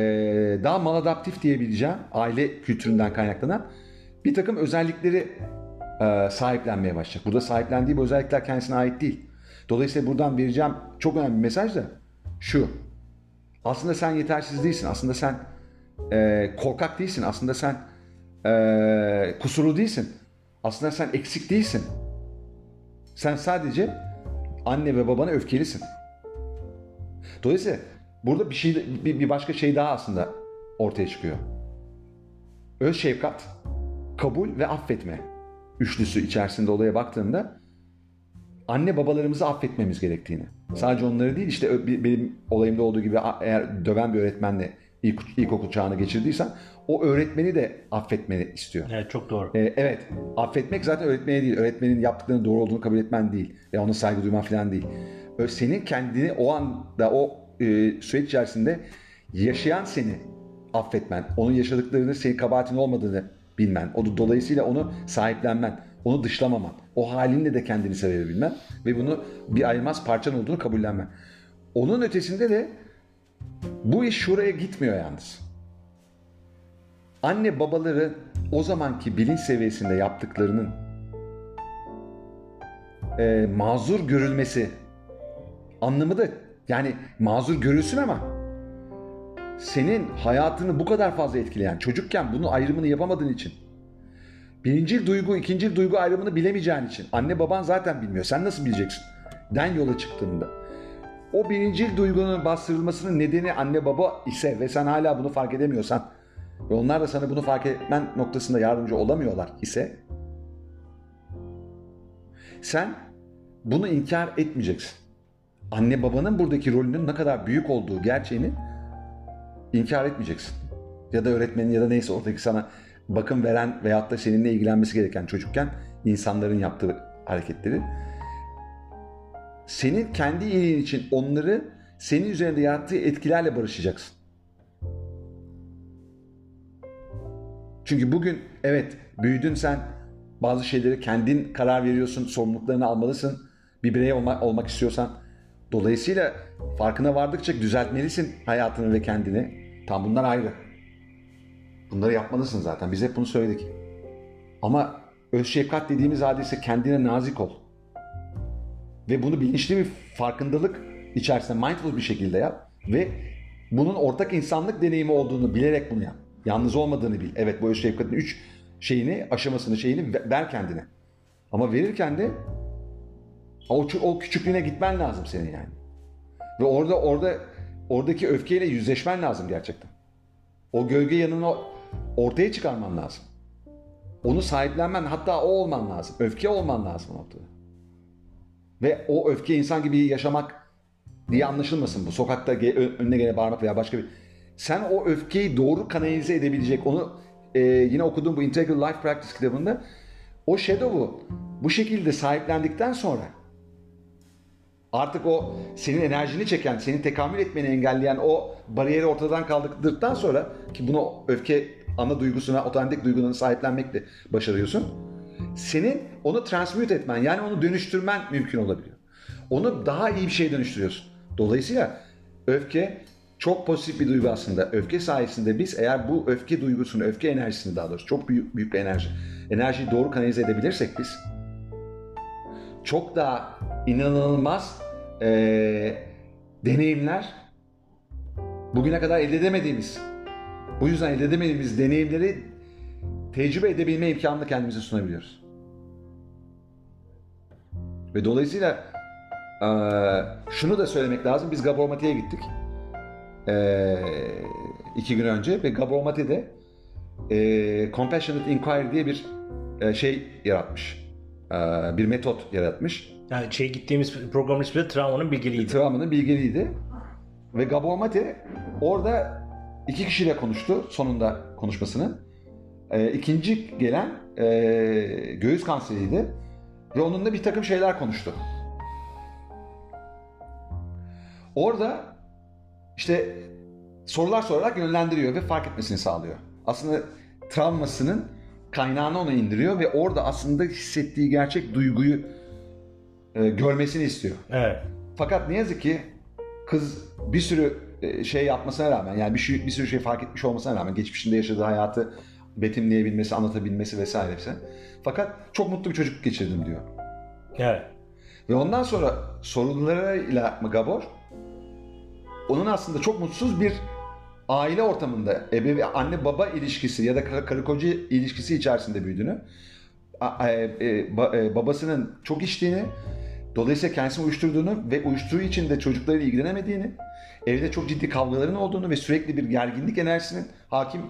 daha maladaptif diyebileceğim aile kültüründen kaynaklanan bir takım özellikleri e, sahiplenmeye başlayacak. Burada sahiplendiği bu özellikler kendisine ait değil. Dolayısıyla buradan vereceğim çok önemli bir mesaj da şu. Aslında sen yetersiz değilsin. Aslında sen e, korkak değilsin. Aslında sen e, kusurlu değilsin. Aslında sen eksik değilsin. Sen sadece anne ve babana öfkelisin. Dolayısıyla burada bir şey bir, bir başka şey daha aslında ortaya çıkıyor. Öz şefkat, kabul ve affetme üçlüsü içerisinde olaya baktığında anne babalarımızı affetmemiz gerektiğini. Sadece onları değil işte benim olayımda olduğu gibi eğer döven bir öğretmenle ilk, ilkokul çağını geçirdiysen o öğretmeni de affetmeni istiyor. Evet çok doğru. Ee, evet affetmek zaten öğretmeni değil. Öğretmenin yaptıklarının doğru olduğunu kabul etmen değil. Ya ona saygı duyman falan değil. Senin kendini o anda o e, süreç içerisinde yaşayan seni affetmen, onun yaşadıklarını senin kabahatin olmadığını bilmen, o dolayısıyla onu sahiplenmen, onu dışlamaman, o halinle de kendini sevebilmen ve bunu bir ayrılmaz parçan olduğunu kabullenmen. Onun ötesinde de bu iş şuraya gitmiyor yalnız. Anne babaları o zamanki bilinç seviyesinde yaptıklarının e, mazur görülmesi anlamı da yani mazur görülsün ama senin hayatını bu kadar fazla etkileyen çocukken bunu ayrımını yapamadığın için birinci duygu ikinci duygu ayrımını bilemeyeceğin için anne baban zaten bilmiyor sen nasıl bileceksin den yola çıktığında o birinci duygunun bastırılmasının nedeni anne baba ise ve sen hala bunu fark edemiyorsan ve onlar da sana bunu fark etmen noktasında yardımcı olamıyorlar ise sen bunu inkar etmeyeceksin. Anne babanın buradaki rolünün ne kadar büyük olduğu gerçeğini inkar etmeyeceksin. Ya da öğretmenin ya da neyse oradaki sana bakım veren veyahut da seninle ilgilenmesi gereken çocukken insanların yaptığı hareketleri senin kendi iyiliğin için onları senin üzerinde yarattığı etkilerle barışacaksın. Çünkü bugün evet büyüdün sen bazı şeyleri kendin karar veriyorsun, sorumluluklarını almalısın. Bir birey olma, olmak istiyorsan. Dolayısıyla farkına vardıkça düzeltmelisin hayatını ve kendini. Tam bunlar ayrı. Bunları yapmalısın zaten. Biz hep bunu söyledik. Ama öz şefkat dediğimiz hadise kendine nazik ol. Ve bunu bilinçli bir farkındalık içerisinde mindful bir şekilde yap. Ve bunun ortak insanlık deneyimi olduğunu bilerek bunu yap. Yalnız olmadığını bil. Evet bu öz şefkatin üç şeyini, aşamasını, şeyini ver kendine. Ama verirken de o, o küçüklüğüne gitmen lazım senin yani. Ve orada orada oradaki öfkeyle yüzleşmen lazım gerçekten. O gölge yanını ortaya çıkarman lazım. Onu sahiplenmen hatta o olman lazım. Öfke olman lazım ortada. Ve o öfke insan gibi yaşamak diye anlaşılmasın bu. Sokakta önüne gene bağırmak veya başka bir... Sen o öfkeyi doğru kanalize edebilecek, onu e, yine okuduğum bu Integral Life Practice kitabında o shadow'u bu şekilde sahiplendikten sonra artık o senin enerjini çeken, senin tekamül etmeni engelleyen o bariyeri ortadan kaldırdıktan sonra ki bunu öfke ana duygusuna, otantik duygularına sahiplenmekle başarıyorsun. Senin onu transmute etmen yani onu dönüştürmen mümkün olabiliyor. Onu daha iyi bir şeye dönüştürüyorsun. Dolayısıyla öfke çok pozitif bir duygu aslında. Öfke sayesinde biz eğer bu öfke duygusunu, öfke enerjisini daha doğrusu çok büyük, büyük bir enerji. Enerjiyi doğru kanalize edebilirsek biz çok daha inanılmaz eee, deneyimler bugüne kadar elde edemediğimiz bu yüzden elde edemediğimiz deneyimleri tecrübe edebilme imkanını kendimize sunabiliyoruz. Ve dolayısıyla eee, şunu da söylemek lazım. Biz Gabor Mate'ye gittik. Eee, iki gün önce ve Gabor Mate eee, Compassionate Inquiry diye bir eee, şey yaratmış. Eee, bir metot yaratmış. Yani şey gittiğimiz programın ismi de travmanın bilgeliğiydi. Travmanın bilgeliğiydi. Ve Gabor Mate orada iki kişiyle konuştu sonunda konuşmasını. Ee, ikinci gelen e, göğüs kanseriydi. Ve onunla bir takım şeyler konuştu. Orada işte sorular sorarak yönlendiriyor ve fark etmesini sağlıyor. Aslında travmasının kaynağını ona indiriyor ve orada aslında hissettiği gerçek duyguyu e, görmesini istiyor. Evet. Fakat ne yazık ki kız bir sürü e, şey yapmasına rağmen yani bir, şey, bir sürü şey fark etmiş olmasına rağmen geçmişinde yaşadığı hayatı betimleyebilmesi, anlatabilmesi vesairesi. Fakat çok mutlu bir çocukluk geçirdim diyor. Evet. Ve ondan sonra sorunlarıyla Gabor onun aslında çok mutsuz bir aile ortamında ebeve anne baba ilişkisi ya da kar- karı koca ilişkisi içerisinde büyüdüğünü e, e, e, babasının çok içtiğini dolayısıyla kendisini uyuşturduğunu ve uyuşturuğu için de çocuklarıyla ilgilenemediğini evde çok ciddi kavgaların olduğunu ve sürekli bir gerginlik enerjisinin hakim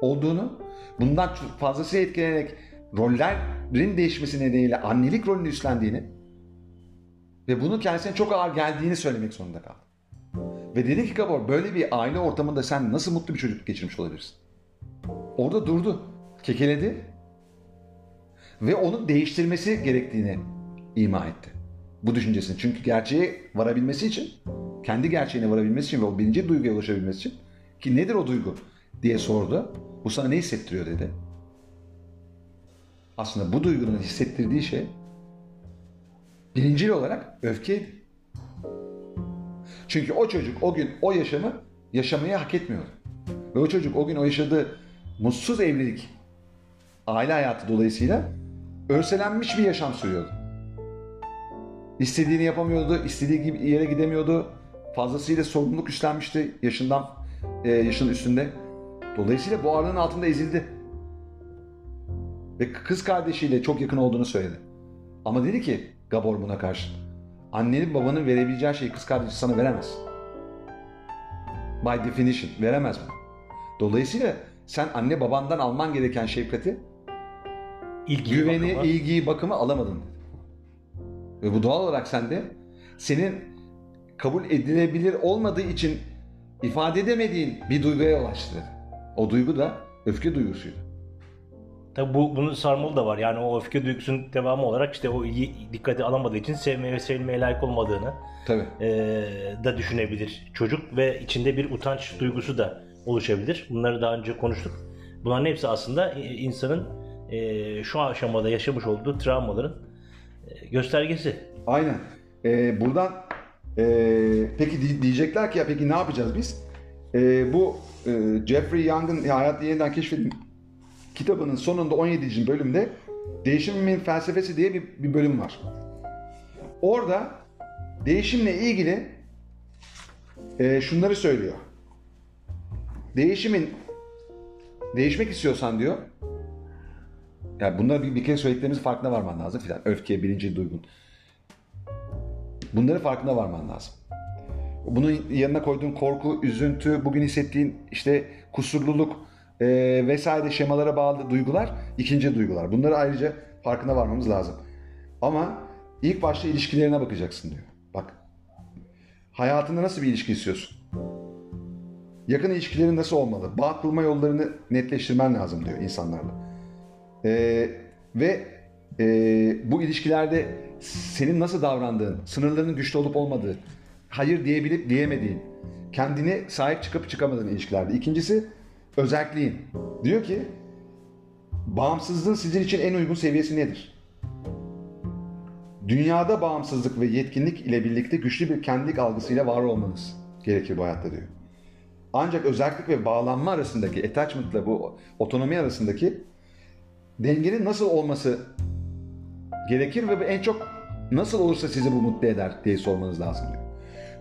olduğunu bundan fazlasıyla etkilenerek rollerin değişmesi nedeniyle annelik rolünü üstlendiğini ve bunun kendisine çok ağır geldiğini söylemek zorunda kaldı. Ve dedi ki Gabor böyle bir aile ortamında sen nasıl mutlu bir çocukluk geçirmiş olabilirsin? Orada durdu. Kekeledi. Ve onu değiştirmesi gerektiğini ima etti. Bu düşüncesini. Çünkü gerçeğe varabilmesi için, kendi gerçeğine varabilmesi için ve o birinci duyguya ulaşabilmesi için ki nedir o duygu diye sordu. Bu sana ne hissettiriyor dedi. Aslında bu duygunun hissettirdiği şey birincil olarak öfkeydi. Çünkü o çocuk o gün o yaşamı yaşamayı hak etmiyordu. Ve o çocuk o gün o yaşadığı mutsuz evlilik, aile hayatı dolayısıyla örselenmiş bir yaşam sürüyordu. İstediğini yapamıyordu, istediği gibi yere gidemiyordu. Fazlasıyla sorumluluk üstlenmişti yaşından e, yaşın üstünde. Dolayısıyla bu ağırlığın altında ezildi. Ve kız kardeşiyle çok yakın olduğunu söyledi. Ama dedi ki Gabor buna karşı. Annenin babanın verebileceği şeyi kız kardeşi sana veremez. By definition veremez mi? Dolayısıyla sen anne babandan alman gereken şefkati, İlgi, güveni, bakımı. ilgiyi, bakımı alamadın. dedi. Ve bu doğal olarak sende senin kabul edilebilir olmadığı için ifade edemediğin bir duyguya dedi. O duygu da öfke duygusuydu. Tabii bu bunun sarmalı da var. Yani o öfke duygusunun devamı olarak işte o ilgi dikkate alamadığı için sevmeye ve sevilmeye layık olmadığını Tabii. eee, da düşünebilir çocuk ve içinde bir utanç duygusu da oluşabilir. Bunları daha önce konuştuk. Bunların hepsi aslında e, insanın eee, şu aşamada yaşamış olduğu travmaların e, göstergesi. Aynen. Ee, buradan ee, peki di- diyecekler ki ya peki ne yapacağız biz? Ee, bu ee, Jeffrey Young'ın Hayat Yeniden Keşfedin kitabının sonunda 17. bölümde Değişimin Felsefesi diye bir, bir bölüm var. Orada değişimle ilgili ee, şunları söylüyor. Değişimin değişmek istiyorsan diyor yani bunları bir, bir kere söylediklerimizin farkına varman lazım filan. Öfke, birinci duygun. Bunları farkına varman lazım. bunun yanına koyduğun korku, üzüntü, bugün hissettiğin işte kusurluluk e, vesaire şemalara bağlı duygular ikinci duygular. Bunları ayrıca farkına varmamız lazım. Ama ilk başta ilişkilerine bakacaksın diyor. Bak. Hayatında nasıl bir ilişki istiyorsun? Yakın ilişkilerin nasıl olmalı? Bağ kurma yollarını netleştirmen lazım diyor insanlarla. Ee, ve e, bu ilişkilerde senin nasıl davrandığın, sınırlarının güçlü olup olmadığı, hayır diyebilip diyemediğin, kendini sahip çıkıp çıkamadığın ilişkilerde. İkincisi özelliğin. Diyor ki bağımsızlığın sizin için en uygun seviyesi nedir? Dünyada bağımsızlık ve yetkinlik ile birlikte güçlü bir kendilik algısıyla var olmanız gerekir bu hayatta diyor. Ancak özellik ve bağlanma arasındaki, attachment ile bu otonomi arasındaki dengenin nasıl olması gerekir ve en çok nasıl olursa sizi bu mutlu eder diye sormanız lazım diyor.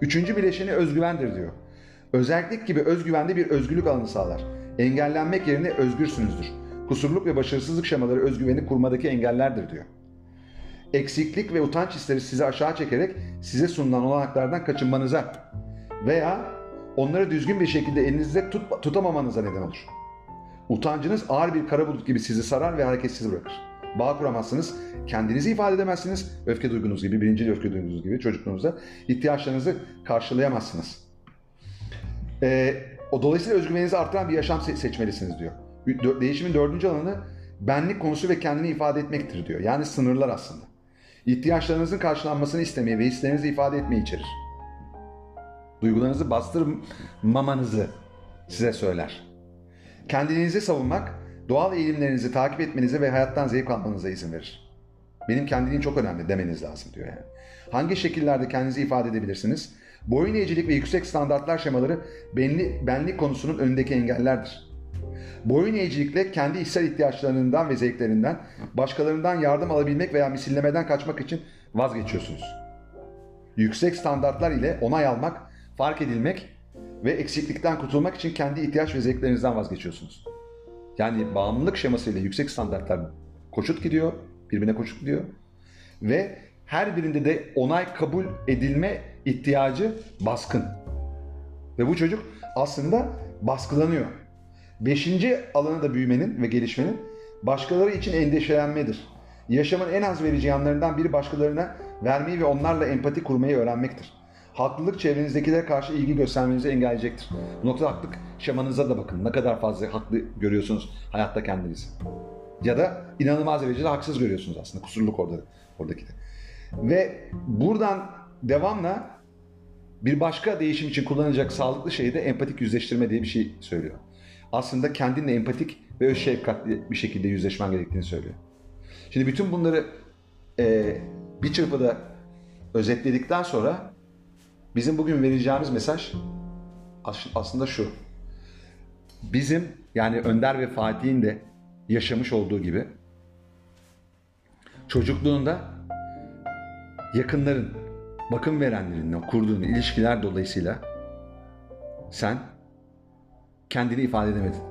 Üçüncü bileşeni özgüvendir diyor. Özellik gibi özgüvende bir özgürlük alanı sağlar. Engellenmek yerine özgürsünüzdür. Kusurluk ve başarısızlık şemaları özgüveni kurmadaki engellerdir diyor. Eksiklik ve utanç hisleri sizi aşağı çekerek size sunulan olanaklardan kaçınmanıza veya onları düzgün bir şekilde elinizde tut, tutamamanıza neden olur. Utancınız ağır bir kara bulut gibi sizi sarar ve hareketsiz bırakır. Bağ kuramazsınız, kendinizi ifade edemezsiniz, öfke duygunuz gibi, birinci öfke duygunuz gibi çocukluğunuzda ihtiyaçlarınızı karşılayamazsınız. Ee, o dolayısıyla özgüveninizi artıran bir yaşam se- seçmelisiniz diyor. Değişimin dördüncü alanı benlik konusu ve kendini ifade etmektir diyor. Yani sınırlar aslında. İhtiyaçlarınızın karşılanmasını istemeyi ve hislerinizi ifade etmeyi içerir. Duygularınızı bastırmamanızı size söyler. Kendinizi savunmak, doğal eğilimlerinizi takip etmenize ve hayattan zevk almanıza izin verir. Benim kendiliğim çok önemli demeniz lazım diyor yani. Hangi şekillerde kendinizi ifade edebilirsiniz? Boyun eğicilik ve yüksek standartlar şemaları benli, benlik konusunun önündeki engellerdir. Boyun eğicilikle kendi içsel ihtiyaçlarından ve zevklerinden başkalarından yardım alabilmek veya misillemeden kaçmak için vazgeçiyorsunuz. Yüksek standartlar ile onay almak, fark edilmek ve eksiklikten kurtulmak için kendi ihtiyaç ve zevklerinizden vazgeçiyorsunuz. Yani bağımlılık şemasıyla yüksek standartlar koşut gidiyor, birbirine koşut gidiyor. Ve her birinde de onay kabul edilme ihtiyacı baskın. Ve bu çocuk aslında baskılanıyor. Beşinci alanı da büyümenin ve gelişmenin başkaları için endişelenmedir. Yaşamın en az verici yanlarından biri başkalarına vermeyi ve onlarla empati kurmayı öğrenmektir. Haklılık çevrenizdekilere karşı ilgi göstermenizi engelleyecektir. Bu noktada haklılık şemanıza da bakın. Ne kadar fazla haklı görüyorsunuz hayatta kendinizi. Ya da inanılmaz derecede haksız görüyorsunuz aslında. Kusurluk orada, oradaki de. Ve buradan devamla bir başka değişim için kullanılacak sağlıklı şey de empatik yüzleştirme diye bir şey söylüyor. Aslında kendinle empatik ve öz şefkatli bir şekilde yüzleşmen gerektiğini söylüyor. Şimdi bütün bunları e, bir çırpıda özetledikten sonra bizim bugün vereceğimiz mesaj aslında şu. Bizim yani Önder ve Fatih'in de yaşamış olduğu gibi çocukluğunda yakınların, bakım verenlerinle kurduğun ilişkiler dolayısıyla sen kendini ifade edemedin.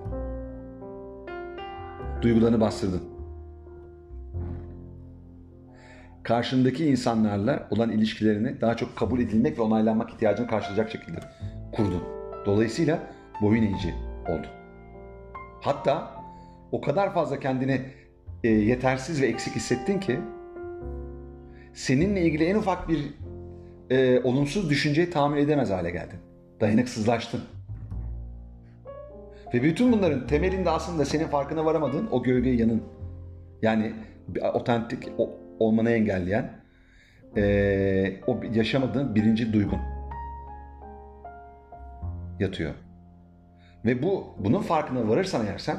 Duygularını bastırdın. Karşındaki insanlarla olan ilişkilerini daha çok kabul edilmek ve onaylanmak ihtiyacını karşılayacak şekilde kurdun. Dolayısıyla boyun eğici oldun. Hatta o kadar fazla kendini e, yetersiz ve eksik hissettin ki seninle ilgili en ufak bir e, olumsuz düşünceyi tahammül edemez hale geldin. Dayanıksızlaştın. Ve bütün bunların temelinde aslında senin farkına varamadığın o gölge yanın. Yani otentik olmanı engelleyen e, o yaşamadığın birinci duygun yatıyor. Ve bu bunun farkına varırsan eğer sen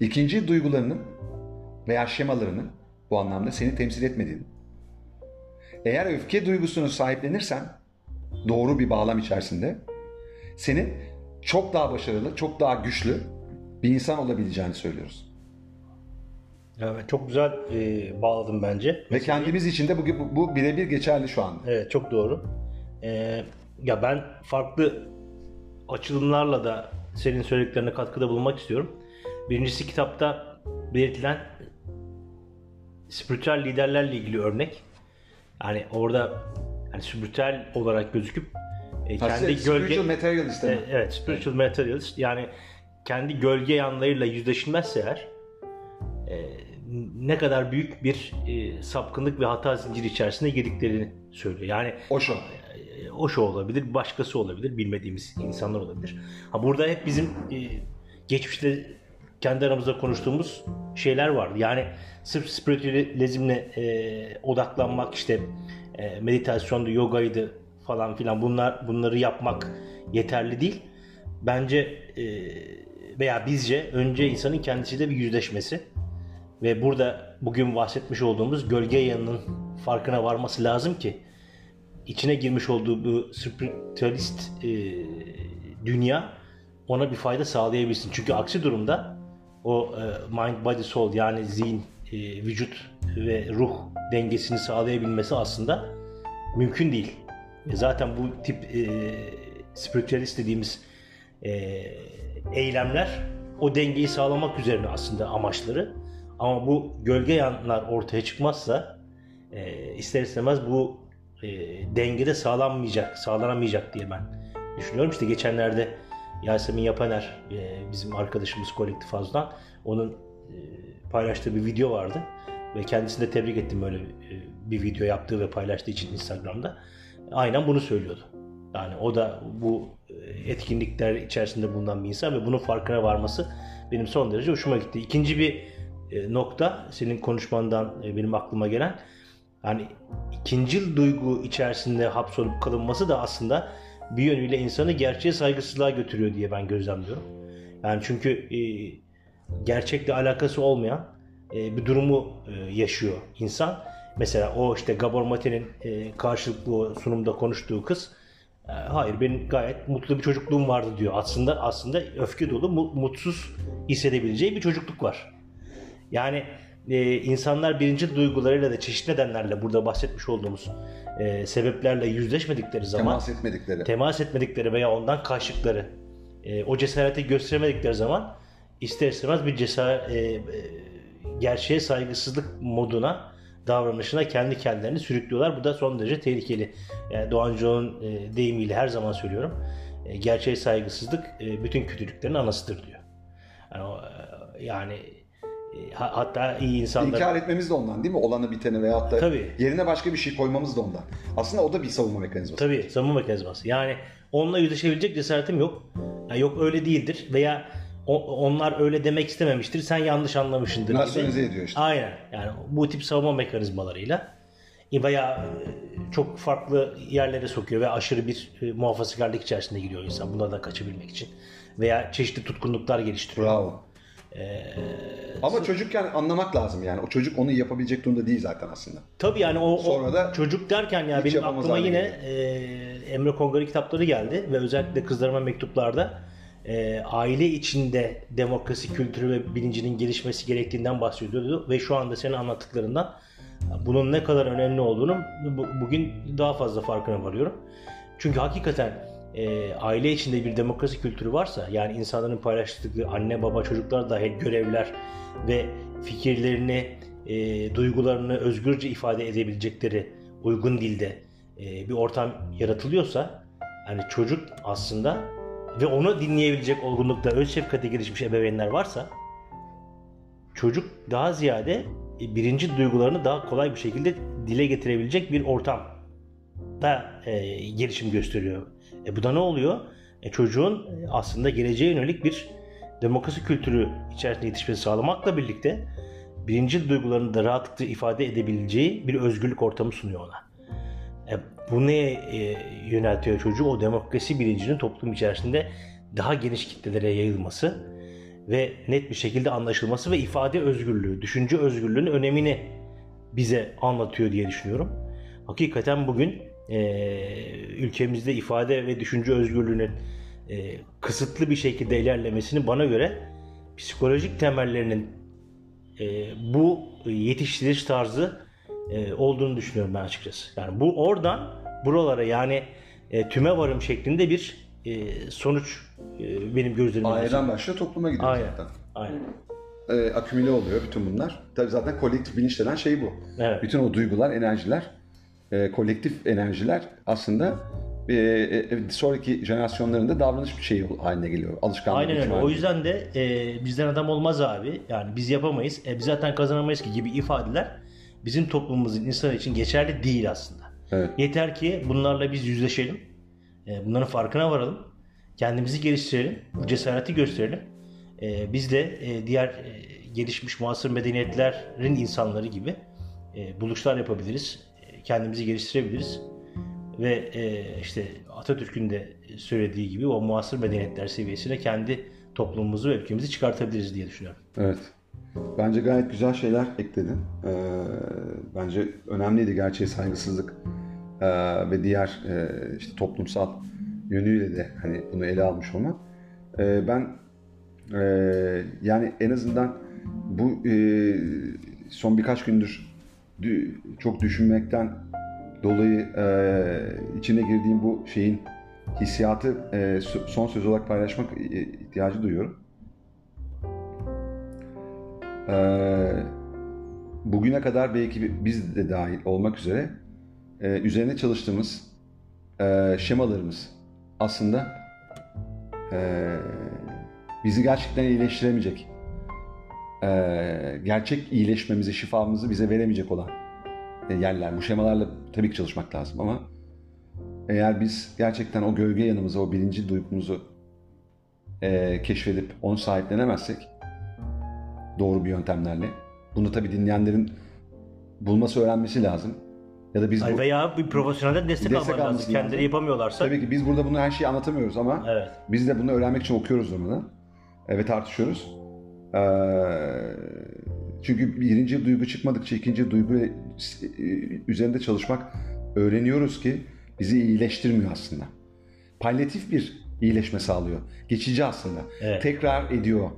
ikinci duygularının veya şemalarının bu anlamda seni temsil etmediğini eğer öfke duygusunu sahiplenirsen doğru bir bağlam içerisinde senin çok daha başarılı, çok daha güçlü bir insan olabileceğini söylüyoruz. Evet, çok güzel e, bağladım bence. Ve kendimiz için de bu, bu, bu birebir geçerli şu anda. Evet, çok doğru. E, ya ben farklı açılımlarla da senin söylediklerine katkıda bulunmak istiyorum. Birincisi kitapta belirtilen spiritüel liderlerle ilgili örnek. Yani orada yani spiritüel olarak gözüküp e, kendi spiritual gölge materialist e, evet spiritual materialist yani kendi gölge yanlarıyla yüzleşilmezse eğer e, ne kadar büyük bir e, sapkınlık ve hata zinciri içerisine girdiklerini söylüyor. Yani Osho. e, o şu olabilir, başkası olabilir, bilmediğimiz insanlar olabilir. Ha burada hep bizim e, geçmişte kendi aramızda konuştuğumuz şeyler vardı. Yani sırf spiritüalizmle e, odaklanmak işte e, meditasyondu, yogaydı falan filan bunlar bunları yapmak yeterli değil. Bence e, veya bizce önce insanın kendisiyle bir yüzleşmesi ve burada bugün bahsetmiş olduğumuz gölge yanının farkına varması lazım ki içine girmiş olduğu bu spiritualist e, dünya ona bir fayda sağlayabilsin. Çünkü aksi durumda o e, mind body soul yani zihin, e, vücut ve ruh dengesini sağlayabilmesi aslında mümkün değil. E, zaten bu tip e, spiritualist dediğimiz e, eylemler o dengeyi sağlamak üzerine aslında amaçları. Ama bu gölge yanlar ortaya çıkmazsa e, ister istemez bu e, dengede sağlanmayacak, sağlanamayacak diye ben düşünüyorum. İşte geçenlerde Yasemin Yapaner, e, bizim arkadaşımız kolektif Haz'dan, onun e, paylaştığı bir video vardı. Ve kendisini de tebrik ettim böyle e, bir video yaptığı ve paylaştığı için Instagram'da. Aynen bunu söylüyordu. Yani o da bu etkinlikler içerisinde bulunan bir insan ve bunun farkına varması benim son derece hoşuma gitti. İkinci bir nokta senin konuşmandan benim aklıma gelen yani ikincil duygu içerisinde hapsolup kalınması da aslında bir yönüyle insanı gerçeğe saygısızlığa götürüyor diye ben gözlemliyorum. Yani çünkü e, gerçekle alakası olmayan e, bir durumu e, yaşıyor insan. Mesela o işte Gabor Mate'nin e, karşılıklı sunumda konuştuğu kız e, hayır benim gayet mutlu bir çocukluğum vardı diyor. Aslında aslında öfke dolu mu- mutsuz hissedebileceği bir çocukluk var. Yani e, insanlar birinci duygularıyla da çeşitli nedenlerle burada bahsetmiş olduğumuz e, sebeplerle yüzleşmedikleri zaman Temas etmedikleri. temas etmedikleri veya ondan kaçtıkları e, o cesareti gösteremedikleri zaman ister istemez bir cesaret e, e, gerçeğe saygısızlık moduna davranışına kendi kendilerini sürüklüyorlar. Bu da son derece tehlikeli. Yani Doğan Joğ'un e, deyimiyle her zaman söylüyorum. E, gerçeğe saygısızlık e, bütün kötülüklerin anasıdır diyor. Yani, o, e, yani hatta iyi insanlar İnkar etmemiz de ondan değil mi? Olanı biteni veyahut da Tabii. yerine başka bir şey koymamız da ondan. Aslında o da bir savunma mekanizması. Tabii savunma mekanizması. Yani onunla yüzleşebilecek cesaretim yok. Yani yok öyle değildir veya o- onlar öyle demek istememiştir. Sen yanlış anlamışsındır. gibi. Rasyonize ediyor işte. Aynen. Yani bu tip savunma mekanizmalarıyla veya e, çok farklı yerlere sokuyor ve aşırı bir e, muhafazakarlık içerisinde gidiyor insan bunlardan kaçabilmek için. Veya çeşitli tutkunluklar geliştiriyor. Bravo. Ee, Ama çocukken anlamak lazım yani. O çocuk onu yapabilecek durumda değil zaten aslında. Tabii yani o, Sonra da çocuk derken ya benim aklıma yine e, Emre Kongar'ın kitapları geldi ve özellikle kızlarıma mektuplarda e, aile içinde demokrasi kültürü ve bilincinin gelişmesi gerektiğinden bahsediyordu ve şu anda senin anlattıklarından bunun ne kadar önemli olduğunu bu- bugün daha fazla farkına varıyorum. Çünkü hakikaten e, aile içinde bir demokrasi kültürü varsa yani insanların paylaştıkları anne baba çocuklar dahil görevler ve fikirlerini e, duygularını özgürce ifade edebilecekleri uygun dilde e, bir ortam yaratılıyorsa yani çocuk aslında ve onu dinleyebilecek olgunlukta öz şefkate gelişmiş ebeveynler varsa çocuk daha ziyade e, birinci duygularını daha kolay bir şekilde dile getirebilecek bir ortam da e, gelişim gösteriyor. E, bu da ne oluyor? E, çocuğun e, aslında geleceğe yönelik bir demokrasi kültürü içerisinde yetişmesi sağlamakla birlikte birinci duygularını da rahatlıkla ifade edebileceği bir özgürlük ortamı sunuyor ona. E, bu neye e, yöneltiyor çocuğu? O demokrasi bilincinin toplum içerisinde daha geniş kitlelere yayılması ve net bir şekilde anlaşılması ve ifade özgürlüğü, düşünce özgürlüğünün önemini bize anlatıyor diye düşünüyorum. Hakikaten bugün e, ülkemizde ifade ve düşünce özgürlüğünün e, kısıtlı bir şekilde ilerlemesini bana göre psikolojik temellerinin e, bu yetiştiriş tarzı e, olduğunu düşünüyorum ben açıkçası. Yani bu oradan buralara yani e, tüme varım şeklinde bir e, sonuç e, benim gözlerimde. aileden başlıyor topluma gidiyor Aynen. zaten. Aynen. Ee, akümüle oluyor bütün bunlar. Tabii zaten kolektif bilinç denen şey bu. Evet. Bütün o duygular, enerjiler e, kolektif enerjiler aslında e, e, sonraki jenerasyonların da davranış şeyi haline geliyor. Alışkanlık Aynen öyle. O yüzden de e, bizden adam olmaz abi. Yani biz yapamayız. E, biz zaten kazanamayız ki gibi ifadeler bizim toplumumuzun insan için geçerli değil aslında. Evet. Yeter ki bunlarla biz yüzleşelim. E, bunların farkına varalım. Kendimizi geliştirelim. Bu cesareti gösterelim. E, biz de e, diğer e, gelişmiş muasır medeniyetlerin insanları gibi e, buluşlar yapabiliriz. Kendimizi geliştirebiliriz. Ve e, işte Atatürk'ün de söylediği gibi o muasır medeniyetler seviyesine kendi toplumumuzu ve ülkemizi çıkartabiliriz diye düşünüyorum. Evet. Bence gayet güzel şeyler ekledin. Ee, bence önemliydi gerçeğe saygısızlık ee, ve diğer e, işte toplumsal yönüyle de hani bunu ele almış olmak. Ee, ben e, yani en azından bu e, son birkaç gündür dü- çok düşünmekten dolayı e, içine girdiğim bu şeyin hissiyatı e, so- son söz olarak paylaşmak e, ihtiyacı duyuyorum. Ee, bugüne kadar belki biz de dahil olmak üzere e, üzerine çalıştığımız e, şemalarımız aslında e, bizi gerçekten iyileştiremeyecek, e, gerçek iyileşmemizi, şifamızı bize veremeyecek olan e, yerler. Bu şemalarla tabii ki çalışmak lazım ama eğer biz gerçekten o gölge yanımızı, o birinci duygumuzu e, keşfedip onu sahiplenemezsek doğru bir yöntemlerle. Bunu tabii dinleyenlerin bulması, öğrenmesi lazım. Ya da biz Ay bu, veya bir profesyonelden destek, Destek almak lazım. Kendileri lazım. yapamıyorlarsa. tabii ki biz burada bunu her şeyi anlatamıyoruz ama Evet. biz de bunu öğrenmek için okuyoruz durmadan e, ve tartışıyoruz. Çünkü birinci duygu çıkmadıkça ikinci duygu e, üzerinde çalışmak öğreniyoruz ki bizi iyileştirmiyor aslında. Palyatif bir iyileşme sağlıyor. Geçici aslında. Evet. Tekrar ediyor.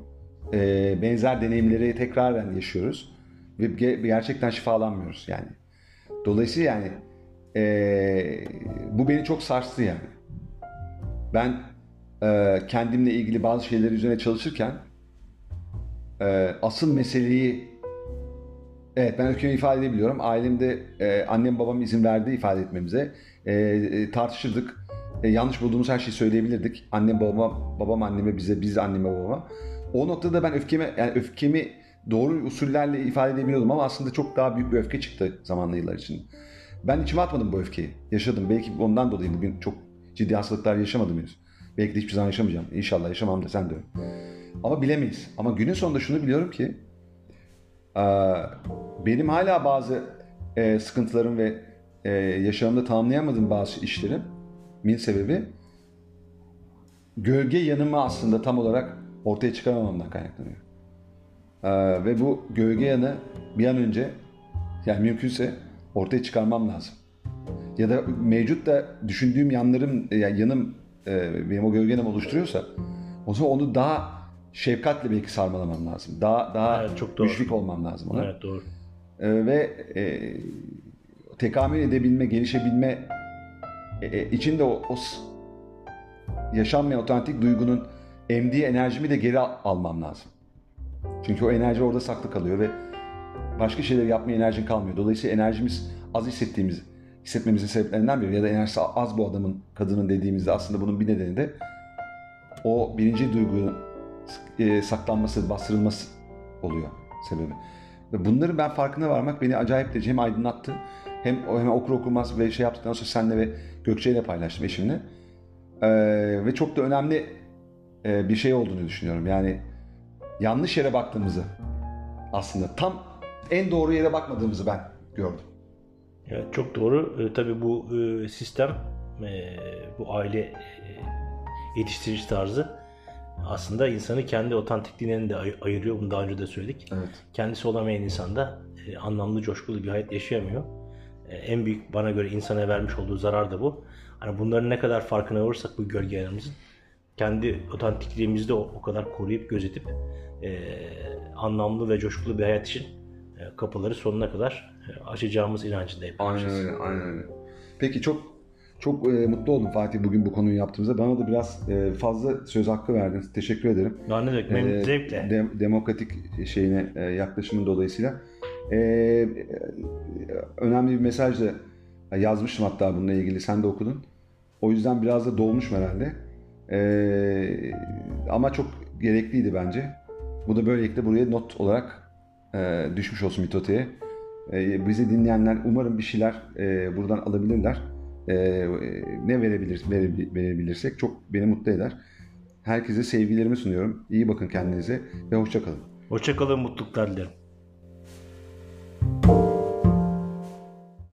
Benzer deneyimleri tekraren yaşıyoruz. Ve ge- gerçekten şifalanmıyoruz yani. Dolayısıyla yani ee, bu beni çok sarstı yani. Ben e, kendimle ilgili bazı şeyler üzerine çalışırken e, asıl meseleyi evet ben öfkemi ifade edebiliyorum. Ailemde e, annem babam izin verdi ifade etmemize. E, e, tartışırdık. E, yanlış bulduğumuz her şeyi söyleyebilirdik. Annem babama, babam anneme bize, biz anneme babama. O noktada ben öfkemi yani öfkemi doğru usullerle ifade edebiliyordum ama aslında çok daha büyük bir öfke çıktı zamanlı yıllar için. Ben içime atmadım bu öfkeyi. Yaşadım. Belki ondan dolayı bugün çok ciddi hastalıklar yaşamadım henüz. Belki de hiçbir zaman yaşamayacağım. İnşallah yaşamam da sen de öyle. Ama bilemeyiz. Ama günün sonunda şunu biliyorum ki benim hala bazı sıkıntılarım ve yaşamımda tamamlayamadığım bazı işlerim min sebebi gölge yanımı aslında tam olarak ortaya çıkaramamamdan kaynaklanıyor. Ve bu gölge yanı bir an önce yani mümkünse ortaya çıkarmam lazım. Ya da mevcut da düşündüğüm yanlarım, yani yanım benim o gölgenem oluşturuyorsa o zaman onu daha şefkatle belki sarmalamam lazım. Daha daha Evet, çok doğru. müşfik olmam lazım ona. Evet doğru. E, ve e, tekamül edebilme, gelişebilme e, e, içinde o, o yaşanmayan otantik duygunun emdiği enerjimi de geri al- almam lazım. Çünkü o enerji orada saklı kalıyor ve başka şeyler yapmaya enerjin kalmıyor. Dolayısıyla enerjimiz az hissettiğimiz, hissetmemizin sebeplerinden biri ya da enerjisi az bu adamın, kadının dediğimizde aslında bunun bir nedeni de o birinci duygunun e, saklanması, bastırılması oluyor sebebi. Ve bunları ben farkına varmak beni acayip derece hem aydınlattı hem, hem okur okumaz ve şey yaptıktan sonra senle ve Gökçe ile paylaştım eşimle. Ee, ve çok da önemli e, bir şey olduğunu düşünüyorum. Yani yanlış yere baktığımızı aslında tam en doğru yere bakmadığımızı ben gördüm. Evet çok doğru. E, tabii bu e, sistem, e, bu aile e, yetiştirici tarzı aslında insanı kendi otantikliğinden de ay- ayırıyor. Bunu daha önce de söyledik. Evet. Kendisi olamayan insan da e, anlamlı, coşkulu bir hayat yaşayamıyor. E, en büyük bana göre insana vermiş olduğu zarar da bu. Hani bunların ne kadar farkına varırsak bu gölgelerimizin kendi otantikliğimizi de o, o kadar koruyup gözetip e, anlamlı ve coşkulu bir hayat için e, kapıları sonuna kadar e, açacağımız inancındayım. Aynen öyle, aynen öyle. Peki çok çok e, mutlu oldum Fatih bugün bu konuyu yaptığımızda. Bana da biraz e, fazla söz hakkı verdin. Teşekkür ederim. Daha ne demek? Memnun Ee, zevkle. de- demokratik şeyine e, yaklaşımın dolayısıyla. E, e, önemli bir mesaj da Ya Yazmıştım hatta bununla ilgili. Sen de okudun. O yüzden biraz da dolmuş herhalde. Ee, ama çok gerekliydi bence. Bu da böylelikle buraya not olarak e, düşmüş olsun Mitote'ye. E, bizi dinleyenler umarım bir şeyler e, buradan alabilirler e, ne verebilir, vere, verebilirsek çok beni mutlu eder. Herkese sevgilerimi sunuyorum. İyi bakın kendinize ve hoşçakalın. Hoşçakalın, mutluluklar dilerim.